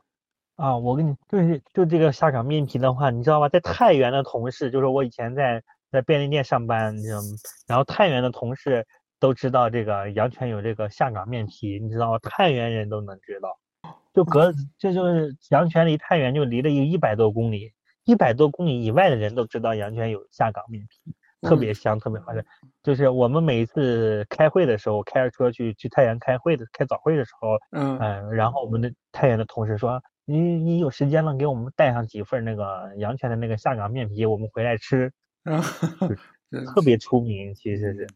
啊，我跟你就是就这个下岗面皮的话，你知道吧？在太原的同事，就是我以前在在便利店上班，你知道吗？然后太原的同事都知道这个阳泉有这个下岗面皮，你知道吗？太原人都能知道，就隔 这就是阳泉离太原就离了有一百多公里，一百多公里以外的人都知道阳泉有下岗面皮。特嗯别香，特别好吃。就是我们每一次开会的时候，开着车去去太原开会的开早会的时候，嗯，嗯，然后我们的太原的同事说，你你有时间了，给我们带上几份那个阳泉的那个下岗面皮，我们回来吃，然后真特别出名，其实是。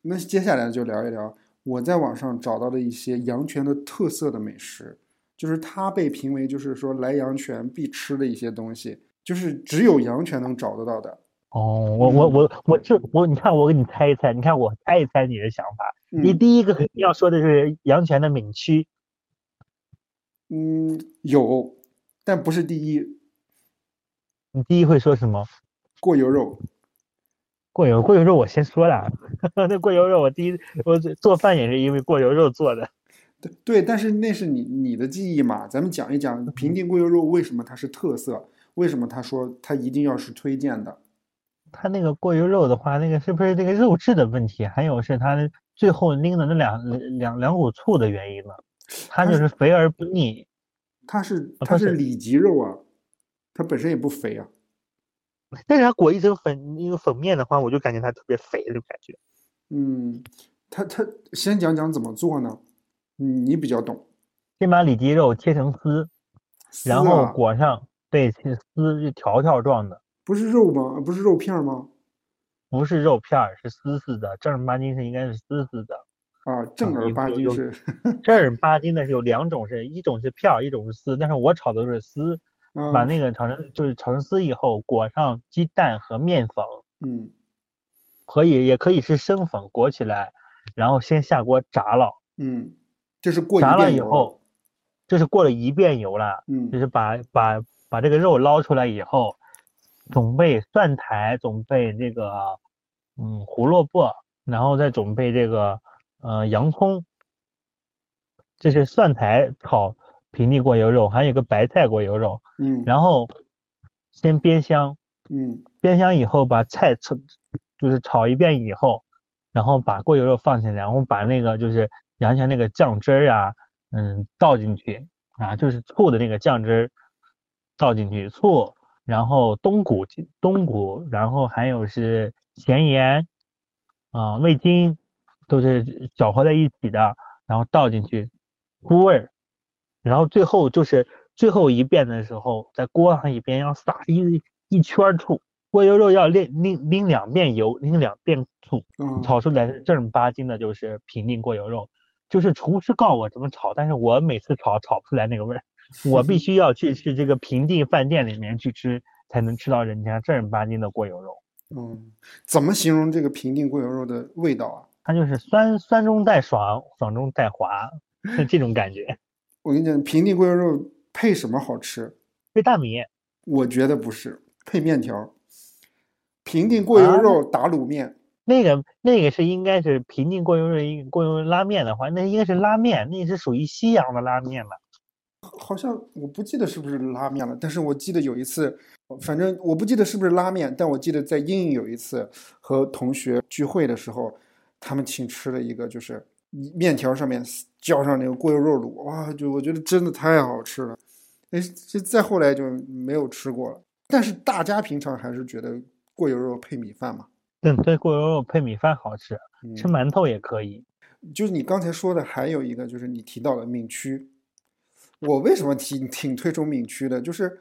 那接下来就聊一聊我在网上找到的一些阳泉的特色的美食，就是它被评为就是说来阳泉必吃的一些东西，就是只有阳泉能找得到的。哦，我我嗯我我这我你看我给你猜一猜，你看我猜一猜你的想法。你嗯第一个肯定要说的是阳泉的闽区，嗯，有，但不是第一。你第一会说什么？过油肉，过油过油肉我先说了，那过油肉我第一我做做饭也是因为过油肉做的。对对，但是那是你你的记忆嘛，咱们讲一讲平定过油肉为什么它是特色，为什么他说它一定要是推荐的。它那个过油肉的话，那个是不是这个肉质的问题？还有是它最后拎的那两两两股醋的原因呢？它它就是肥而不腻。它是它是里脊肉啊，它本身也不肥啊。但是它裹一层粉那个粉面的话，我就感觉它特别肥的感觉。嗯，它它先讲讲怎么做呢？嗯你比较懂。先把里脊肉切成丝，然后啊裹上，对，切丝是条条状的。不是肉吗？不是肉片儿吗？不是肉片儿，是丝丝的。正儿八经是应该是丝丝的。啊，正儿八经是。正儿八经的是有两种，是一种是片儿，一种是丝。但是我炒的是丝，把那个炒成就是炒成丝以后，裹上鸡蛋和面粉。嗯。可以，也可以是生粉裹起来，然后先下锅炸了。嗯，这是过炸了以后，这是过了一遍油了。嗯，就是把把把这个肉捞出来以后，准备蒜苔，准备这个嗯胡萝卜，然后再准备这个呃洋葱。这是蒜苔炒平底锅油肉，还有一个白菜锅油肉。嗯，然后先煸香。嗯，煸香以后把菜炒。就是炒一遍以后，然后把锅油肉放进来，然后把那个就是羊前那个酱汁儿啊，嗯，倒进去啊，就是醋的那个酱汁儿倒进去，醋，然后冬菇，冬菇，然后还有是咸盐啊，味精，都是搅和在一起的，然后倒进去，菇味儿，然后最后就是最后一遍的时候，在锅上一边要撒一一圈醋。过油肉要淋淋淋两遍油，淋两遍醋，炒出来是正儿八经的，就是平定过油肉。就是厨师告我怎么炒，但是我每次炒炒不出来那个味儿，我必须要去去这个平定饭店里面去吃，才能吃到人家正儿八经的过油肉。嗯，怎么形容这个平定过油肉的味道啊？它就是酸酸中带爽，爽中带滑，这种感觉。我跟你讲，平定过油肉配什么好吃？配大米？我觉得不是，配面条。平定过油肉打卤面，那个那个是应该是平定过油肉一过油拉面的话，那应该是拉面，那是属于西洋的拉面了。好像我不记得是不是拉面了，但是我记得有一次，反正我不记得是不是拉面，但我记得在英语有一次和同学聚会的时候，他们请吃了一个就是面条上面浇上那个过油肉卤，哇，就我觉得真的太好吃了。哎，这再后来就没有吃过了，但是大家平常还是觉得。过油肉配米饭嘛？对，对，过油肉配米饭好吃，吃馒头也可以。就是你刚才说的，还有一个就是你提到的闽区。我为什么挺挺推崇闽区的？就是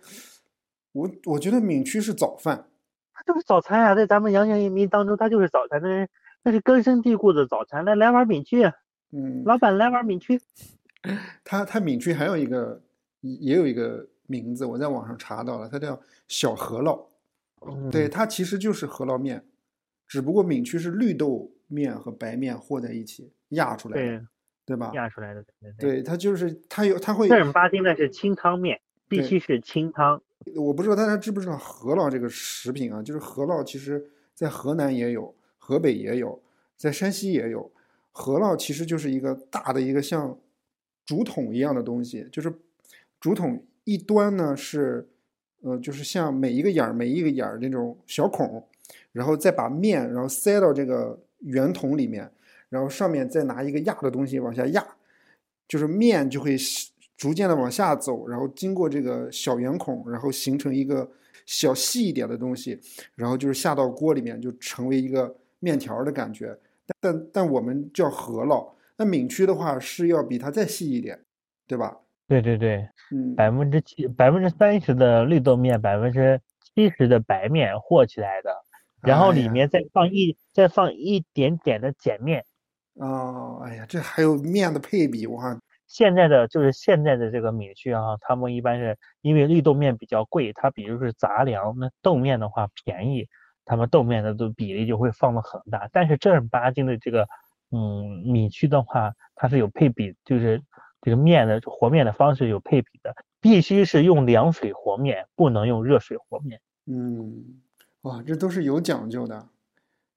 我我觉得闽区是早饭，它就是早餐啊，在咱们阳泉移民当中，它就是早餐，那是那是根深蒂固的早餐。来来碗闽区，嗯，老板来碗闽区。它它闽区还有一个也有一个名字，我在网上查到了，它叫小河烙。对，它其实就是饸烙面，只不过闽区是绿豆面和白面和在一起压出来的，对吧？压出来的，对，它就是它有它会正儿八经的是清汤面，必须是清汤。我不知道大家知不知道饸烙这个食品啊？就是饸烙，其实在河南也有，河北也有，在山西也有。饸烙其实就是一个大的一个像竹筒一样的东西，就是竹筒一端呢是。呃，就是像每一个眼儿、每一个眼儿那种小孔，然后再把面，然后塞到这个圆筒里面，然后上面再拿一个压的东西往下压，就是面就会逐渐的往下走，然后经过这个小圆孔，然后形成一个小细一点的东西，然后就是下到锅里面，就成为一个面条的感觉。但但我们叫饸烙，那闽区的话是要比它再细一点，对吧？对对对，嗯，百分之七百分之三十的绿豆面，百分之七十的白面和起来的，然后里面再放一再放一点点的碱面。哦，哎呀，这还有面的配比我看！现在的就是现在的这个米区啊，他们一般是因为绿豆面比较贵，它比如是杂粮，那豆面的话便宜，他们豆面的都比例就会放的很大。但是正儿八经的这个嗯米区的话，它是有配比，就是。这个面的和面的方式有配比的，必须是用凉水和面，不能用热水和面。嗯，哇，这都是有讲究的，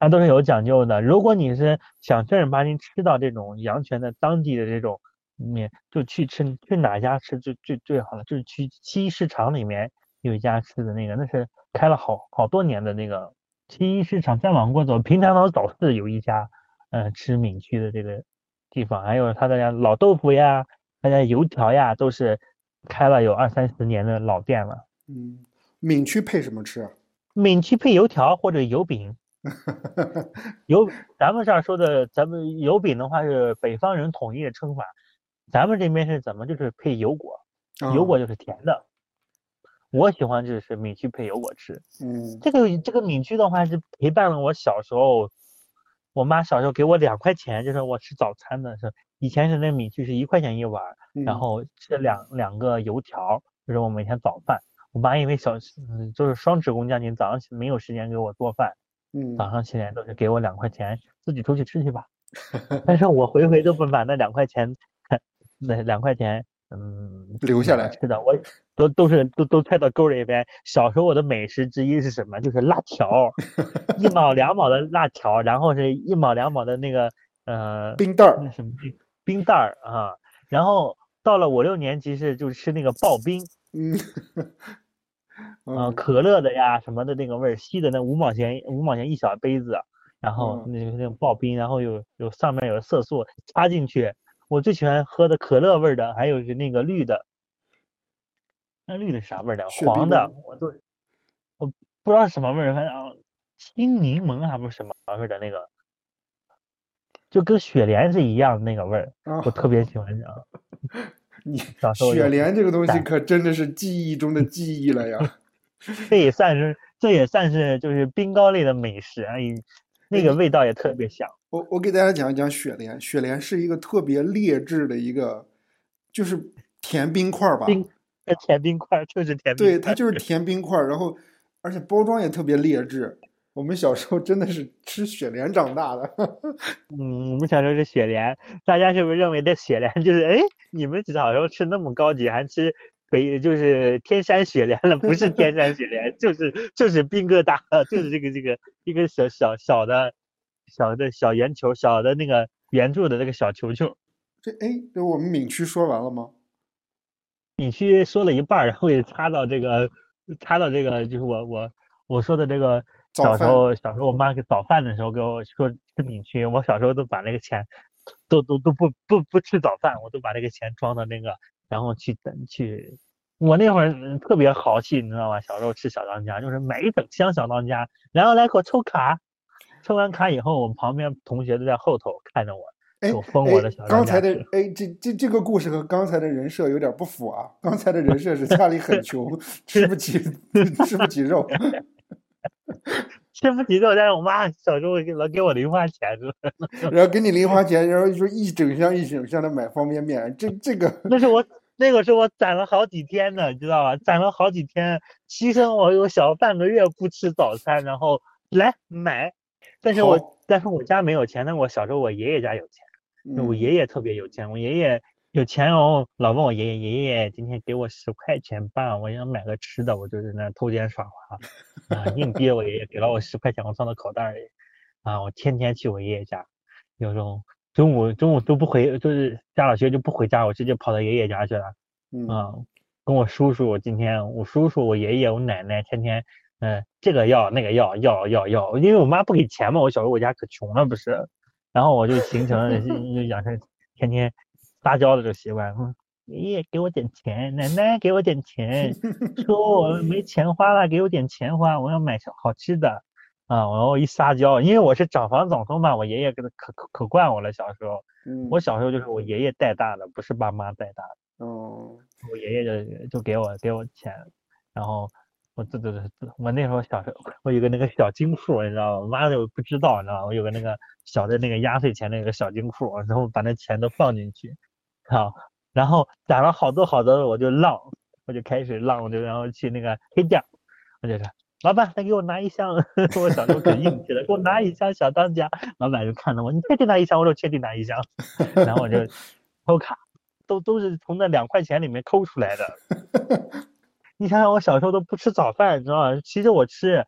它都是有讲究的。如果你是想正儿八经吃到这种阳泉的当地的这种面，就去吃去哪家吃最最最好了，就是去七一市场里面有一家吃的那个，那是开了好好多年的那个七一市场。再往过走，平潭老早市有一家，嗯，吃闽区的这个。地方还有他的老豆腐呀，他家油条呀，都是开了有二三十年的老店了。嗯，闽区配什么吃啊？闽区配油条或者油饼。油，咱们这儿说的，咱们油饼的话是北方人统一的称法，咱们这边是怎么就是配油果，油果就是甜的。我喜欢就是米曲配油果吃。嗯这个这个米曲的话是陪伴了我小时候，我妈小时候给我两块钱，就是我吃早餐的时候，以前是那米曲是一块钱一碗儿，然嗯后吃两两个油条，就是我每天早饭。我妈因为小嗯就是双职工家庭，早上起没有时间给我做饭，嗯早上起来都是给我两块钱，自己出去吃去吧。但是我回回都不把那两块钱，那两块钱，嗯，留下来是的，我都都是都都揣到兜里边。小时候我的美食之一是什么？就是辣条，一 毛两毛的辣条，然后是一毛两毛的那个呃冰袋儿那什么冰冰袋儿啊。然后到了五六年级是就吃那个刨冰，嗯 呃，嗯可乐的呀什么的那个味儿，吸的那五毛钱五毛钱一小杯子，然后嗯那个那种刨冰，然后有有上面有色素插进去。我最喜欢喝的可乐味儿的，还有是那个绿的，那绿的是啥味儿的？黄的，我都我不知道是什么味儿，反正青柠檬还不是什么味儿的那个，就跟雪莲是一样的那个味儿，啊我特别喜欢啊。你 雪莲这个东西可真的是记忆中的记忆了呀。这也算是这也算是就是冰糕类的美食啊，也那个味道也特别香。我我给大家讲一讲雪莲，雪莲是一个特别劣质的一个，就是甜冰块儿吧。冰呃甜冰块儿就是甜冰对，块对，它就是甜冰块儿，然后而且包装也特别劣质。我们小时候真的是吃雪莲长大的。嗯，我们小时候是雪莲，大家是不是认为这雪莲就是哎，你们小时候吃那么高级，还吃北就是天山雪莲了？不是天山雪莲，就是就是冰疙瘩，就是这个这个一个小小小的小的小圆球，小的那个圆柱的那个小球球。这哎，这我们闽区说完了吗？你去说了一半儿，然后也插到这个插到这个，就是我我我说的这个小时候小时候我妈给早饭的时候给我说吃米区，我小时候都把那个钱都都都不不不吃早饭，我都把那个钱装到那个，然后去等去。我那会儿嗯特别豪气，你知道吗？小时候吃小当家，就是买一整箱小当家，然后来给我抽卡，抽完卡以后，我们旁边同学都在后头看着我，哎我封我的哎小，当家刚才的哎，这这这个故事和刚才的人设有点不符啊。刚才的人设是家里很穷，吃不起 吃不起肉。吃不起肉，但是我妈小时候给老给我零花钱，是吧 然后给你零花钱，然后说一整箱一整箱的买方便面，这这个 那是我那个是我攒了好几天的，你知道吧？攒了好几天，牺牲我有小半个月不吃早餐，然后来买。但是我但是我家没有钱，但我小时候我爷爷家有钱，我嗯爷爷特别有钱，我爷爷有钱哦，老问我爷爷，爷爷今天给我十块钱吧，我想买个吃的，我就在那偷奸耍滑，啊，硬逼我爷爷给了我十块钱，我放到口袋里，啊，我天天去我爷爷家，有时候中午中午都不回，就是下了学就不回家，我直接跑到爷爷家去了，嗯。啊，跟我叔叔，我今天我叔叔、我爷爷、我奶奶天天，嗯、这个要那个要要要要，因为我妈不给钱嘛，我小时候我家可穷了不是，然后我就形成了就养成天天撒娇的这个习惯，嗯，爷爷给我点钱，奶奶给我点钱，说我没 钱花了，给我点钱花，我要买好吃的。啊，然后一撒娇，因为我是长房长孙嘛，我爷爷给他可可可惯我了。小时候，嗯，我小时候就是我爷爷带大的，不是爸妈带大的。哦，我爷爷就就给我给我钱，然后我这这这我那时候小时候我有个那个小金库，你知道吗？我妈就不知道，你知道吗？我有个那个小的那个压岁钱那个小金库，然后把那钱都放进去，好，然后攒了好多好多，我就浪，我就开始浪，我就然后去那个黑店儿，我就说。老板，再给我拿一箱，我小时候可硬气了，给我拿一箱小当家。老板就看着我，你确定拿一箱？我说确定拿一箱。然后我就 抽卡，都都是从那两块钱里面抠出来的。你想想，我小时候都不吃早饭，你知道吗？其实我吃，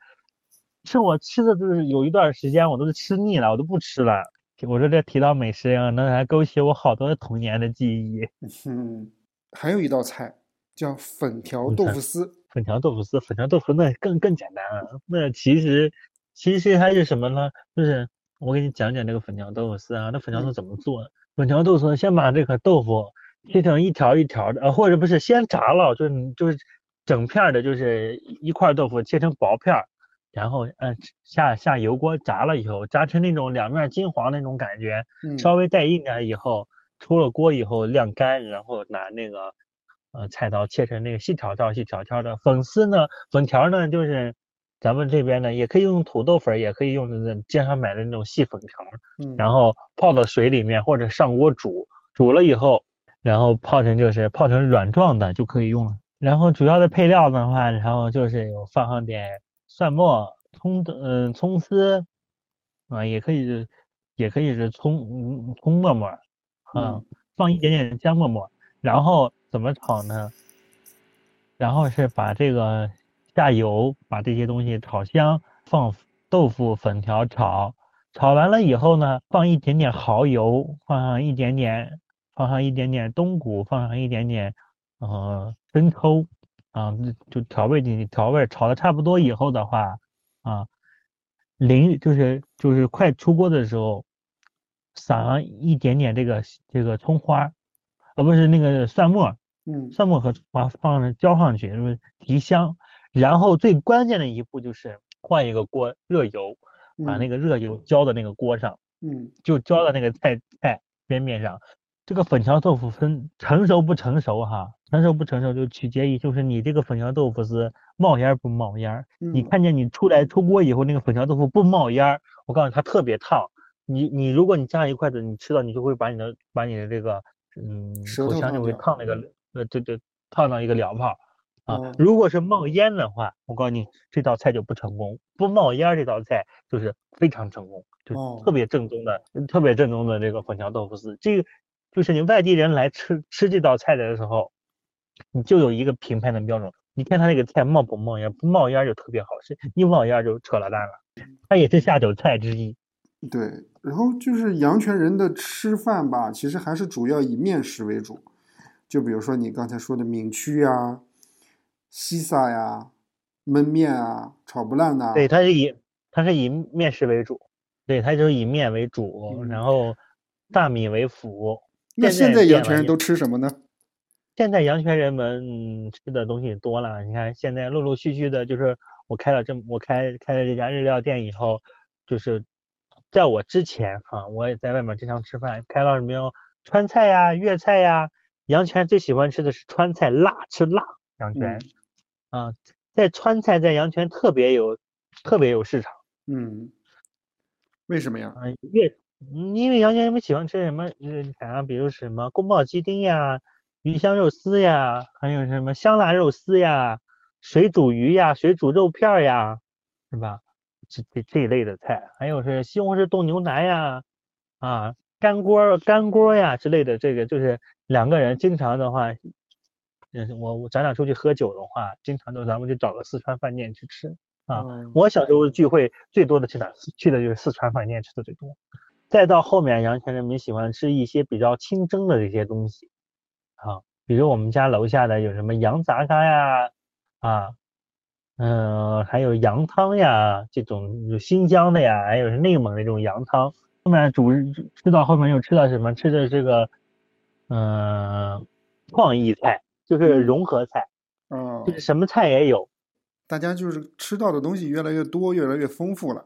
吃我吃的就是有一段时间我都是吃腻了，我都不吃了。我说这提到美食啊，那还勾起我好多童年的记忆。嗯，还有一道菜叫粉条嗯豆腐丝，粉条豆腐丝，粉条豆腐那更更简单了。那其实其实它是什么呢？就是我给你讲讲这个粉条豆腐丝啊，那粉条嗯丝怎么做？粉条豆腐丝先把这个豆腐切成一条一条的，呃，或者不是先炸了，就是就是整片儿的，就是一块豆腐切成薄片儿，然后嗯下下油锅炸了以后，炸成那种两面金黄那种感觉，嗯，稍微带硬点以后，出了锅以后晾干，然后拿那个呃菜刀切成那个细条条、细条条的。粉丝呢，粉条呢就是咱们这边呢也可以用土豆粉，也可以用那街上买的那种细粉条，嗯，然后泡到水里面或者上锅煮，煮了以后，然后泡成就是泡成软状的就可以用了。然后主要的配料的话，然后就是有放上点蒜末、葱的嗯葱丝啊，也可以是也可以是葱嗯葱末末啊，嗯放一点点姜末末，然后怎么炒呢？然后是把这个下油，把这些东西炒香，放豆腐粉条炒，炒完了以后呢，放一点点蚝油，放上一点点，放上一点点冬菇，放上一点点呃生抽啊，就调味进去，调味炒的差不多以后的话啊，淋就是就是快出锅的时候，撒上一点点这个这个葱花，啊不是那个蒜末，嗯蒜末和把放上浇上去，就是提香。然后最关键的一步就是换一个锅，热油，把那个个热油浇到那个锅上，嗯就浇到那个菜菜边边上。这个粉条豆腐分成熟不成熟哈，成熟不成熟就取决于就是你这个粉条豆腐是冒烟儿不冒烟儿。你嗯看见你出来出锅以后，那个粉条豆腐不冒烟儿，我告诉你它特别烫。你你如果你夹一筷子，你吃到你就会把你的把你的这个嗯口腔就会烫那个呃对对烫到一个燎泡啊哦。如果是冒烟的话，我告诉你这道菜就不成功。不冒烟儿这道菜就是非常成功，就哦特别正宗的特别正宗的这个粉条豆腐丝。这个就是你外地人来吃吃这道菜的时候，你就有一个评判的标准。你看他那个菜冒不冒烟，不冒烟就特别好吃，一冒烟就扯了淡了。它也是下酒菜之一。对，然后就是阳泉人的吃饭吧，其实还是主要以面食为主，就比如说你刚才说的闽区呀、西萨呀、焖面啊、炒不烂呐、对，它是以它是以面食为主，对，它就是以面为主，嗯然后大米为辅。那现现在阳泉人都吃什么呢？现在阳泉人们嗯吃的东西多了，你看现在陆陆续续的，就是我开了这么我开开了这家日料店以后，就是在我之前哈、我也在外面经常吃饭，开了什么有川菜呀、粤菜呀，阳泉最喜欢吃的是川菜，辣吃辣，阳泉、啊，在川菜在阳泉特别有特别有市场。嗯，为什么呀？啊，粤，嗯因为阳泉人们喜欢吃什么，呃，想啊，比如什么宫保鸡丁呀、鱼香肉丝呀，还有什么香辣肉丝呀、水煮鱼呀、水煮肉片儿呀，是吧？这这这一类的菜，还有是西红柿炖牛腩呀，啊，干锅干锅呀之类的，这个就是两个人经常的话，嗯，我我咱俩出去喝酒的话，经常都咱们就找个四川饭店去吃。啊嗯我小时候聚会最多的去哪？去的就是四川饭店吃的最多。再到后面，阳泉人民喜欢吃一些比较清蒸的这些东西，啊，比如我们家楼下的有什么羊杂嘎呀，啊，嗯、还有羊汤呀，这种有新疆的呀，还有是内蒙的这种羊汤。后面煮吃到后面又吃到什么？吃的这个，嗯、创意菜，就是嗯融合菜，嗯就是什么菜也有。大家就是吃到的东西越来越多，越来越丰富了。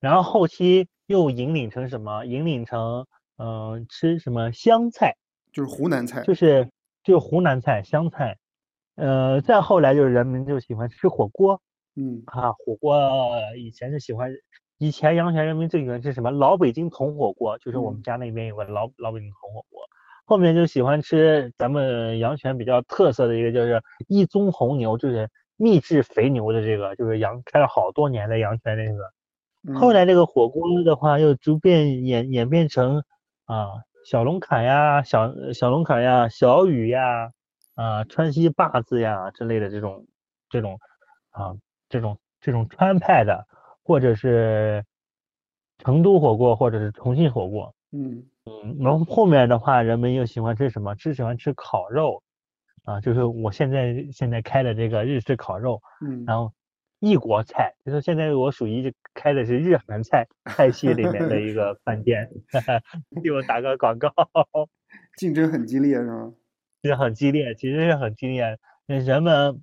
然后后期又引领成什么？引领成嗯、呃吃什么湘菜，就是湖南菜，就是就是湖南菜湘菜。呃，再后来就是人们就喜欢吃火锅嗯啊，火锅以前是喜欢，以前阳泉人民最喜欢吃什么？老北京铜火锅，就是我们嗯家那边有个老老北京铜火锅。后面就喜欢吃咱们阳泉比较特色的一个，就是一宗红牛，就是秘制肥牛的这个，就是阳开了好多年的阳泉那个。后嗯来这个火锅的话，又逐渐演演变成啊小龙坎呀、小小龙坎呀、小雨呀、啊川西坝子呀之类的这种这种啊这种这种川派的，或者是成都火锅，或者是重庆火锅。嗯嗯，然后后面的话，人们又喜欢吃什么？吃喜欢吃烤肉啊，就是我现在现在开的这个日式烤肉。嗯然后异国菜，就是现在我属于是开的是日韩菜菜系里面的一个 饭店，替我打个广告，竞争很激烈是吗？是很激烈，其实是很激烈。那人们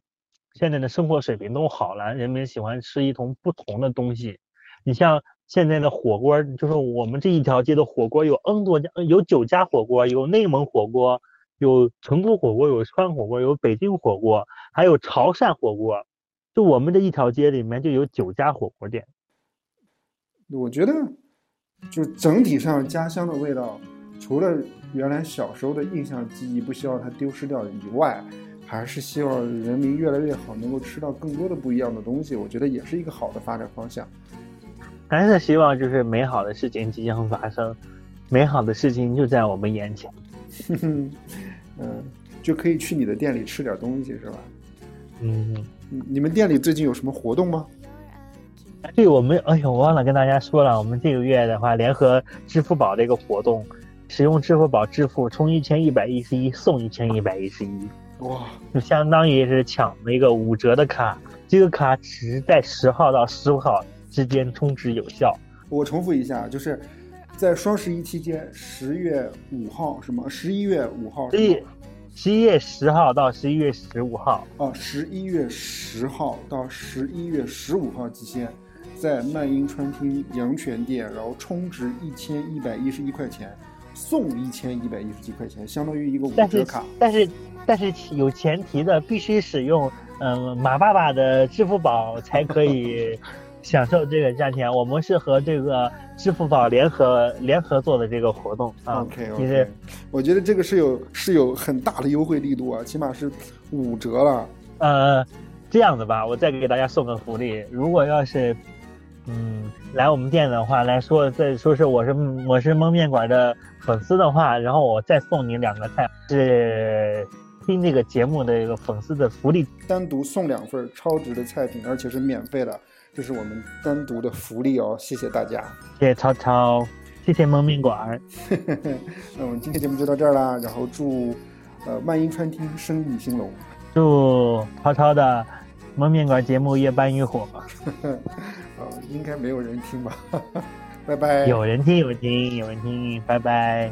现在的生活水平都好了，人们喜欢吃一同不同的东西。你像现在的火锅，就是我们这一条街的火锅有 N 多家，有九家火锅，有内蒙火锅，有成都火锅，有川火锅，有北京火锅，还有潮汕火锅。就我们这一条街里面就有九家火锅店。我觉得，就整体上家乡的味道，除了原来小时候的印象记忆不希望它丢失掉以外，还是希望人民越来越好，能够吃到更多的不一样的东西。我觉得也是一个好的发展方向。还是希望就是美好的事情即将发生，美好的事情就在我们眼前。嗯，就可以去你的店里吃点东西，是吧？嗯，你们店里最近有什么活动吗？对，我们哎呦，我忘了跟大家说了，我们这个月的话，联合支付宝这个活动，使用支付宝支付充一千一百一十一送一千一百一十一，哇，就相当于是抢了一个五折的卡。这个卡只在十号到十五号之间充值有效。我重复一下，就是在双十一期间，十月五号是吗？十一月五号。十一，十一月十号到十一月十五号。哦，十一月十号到十一月十五号期间。在曼英川厅阳泉店，然后充值一千一百一十一块钱，送一千一百一十几块钱，相当于一个五折卡。但是，但是有前提的，必须使用嗯马爸爸的支付宝才可以享受这个价钱。我们是和这个支付宝联合联合做的这个活动啊。OK OK，我觉得这个是有是有很大的优惠力度啊，起码是五折了。呃，这样子吧，我再给大家送个福利，如果要是。嗯，来我们店的话来说，再说是我是我是蒙面馆的粉丝的话，然后我再送你两个菜，是听这个节目的一个粉丝的福利，单独送两份超值的菜品，而且是免费的，这是我们单独的福利哦，谢谢大家，谢谢超超，谢谢焖面馆，那我们今天节目就到这儿啦，然后祝呃万英餐厅生意兴隆，祝超超的焖面馆节目越办越火。应该没有人听吧，拜拜。有人听，有人听，有人听，拜拜。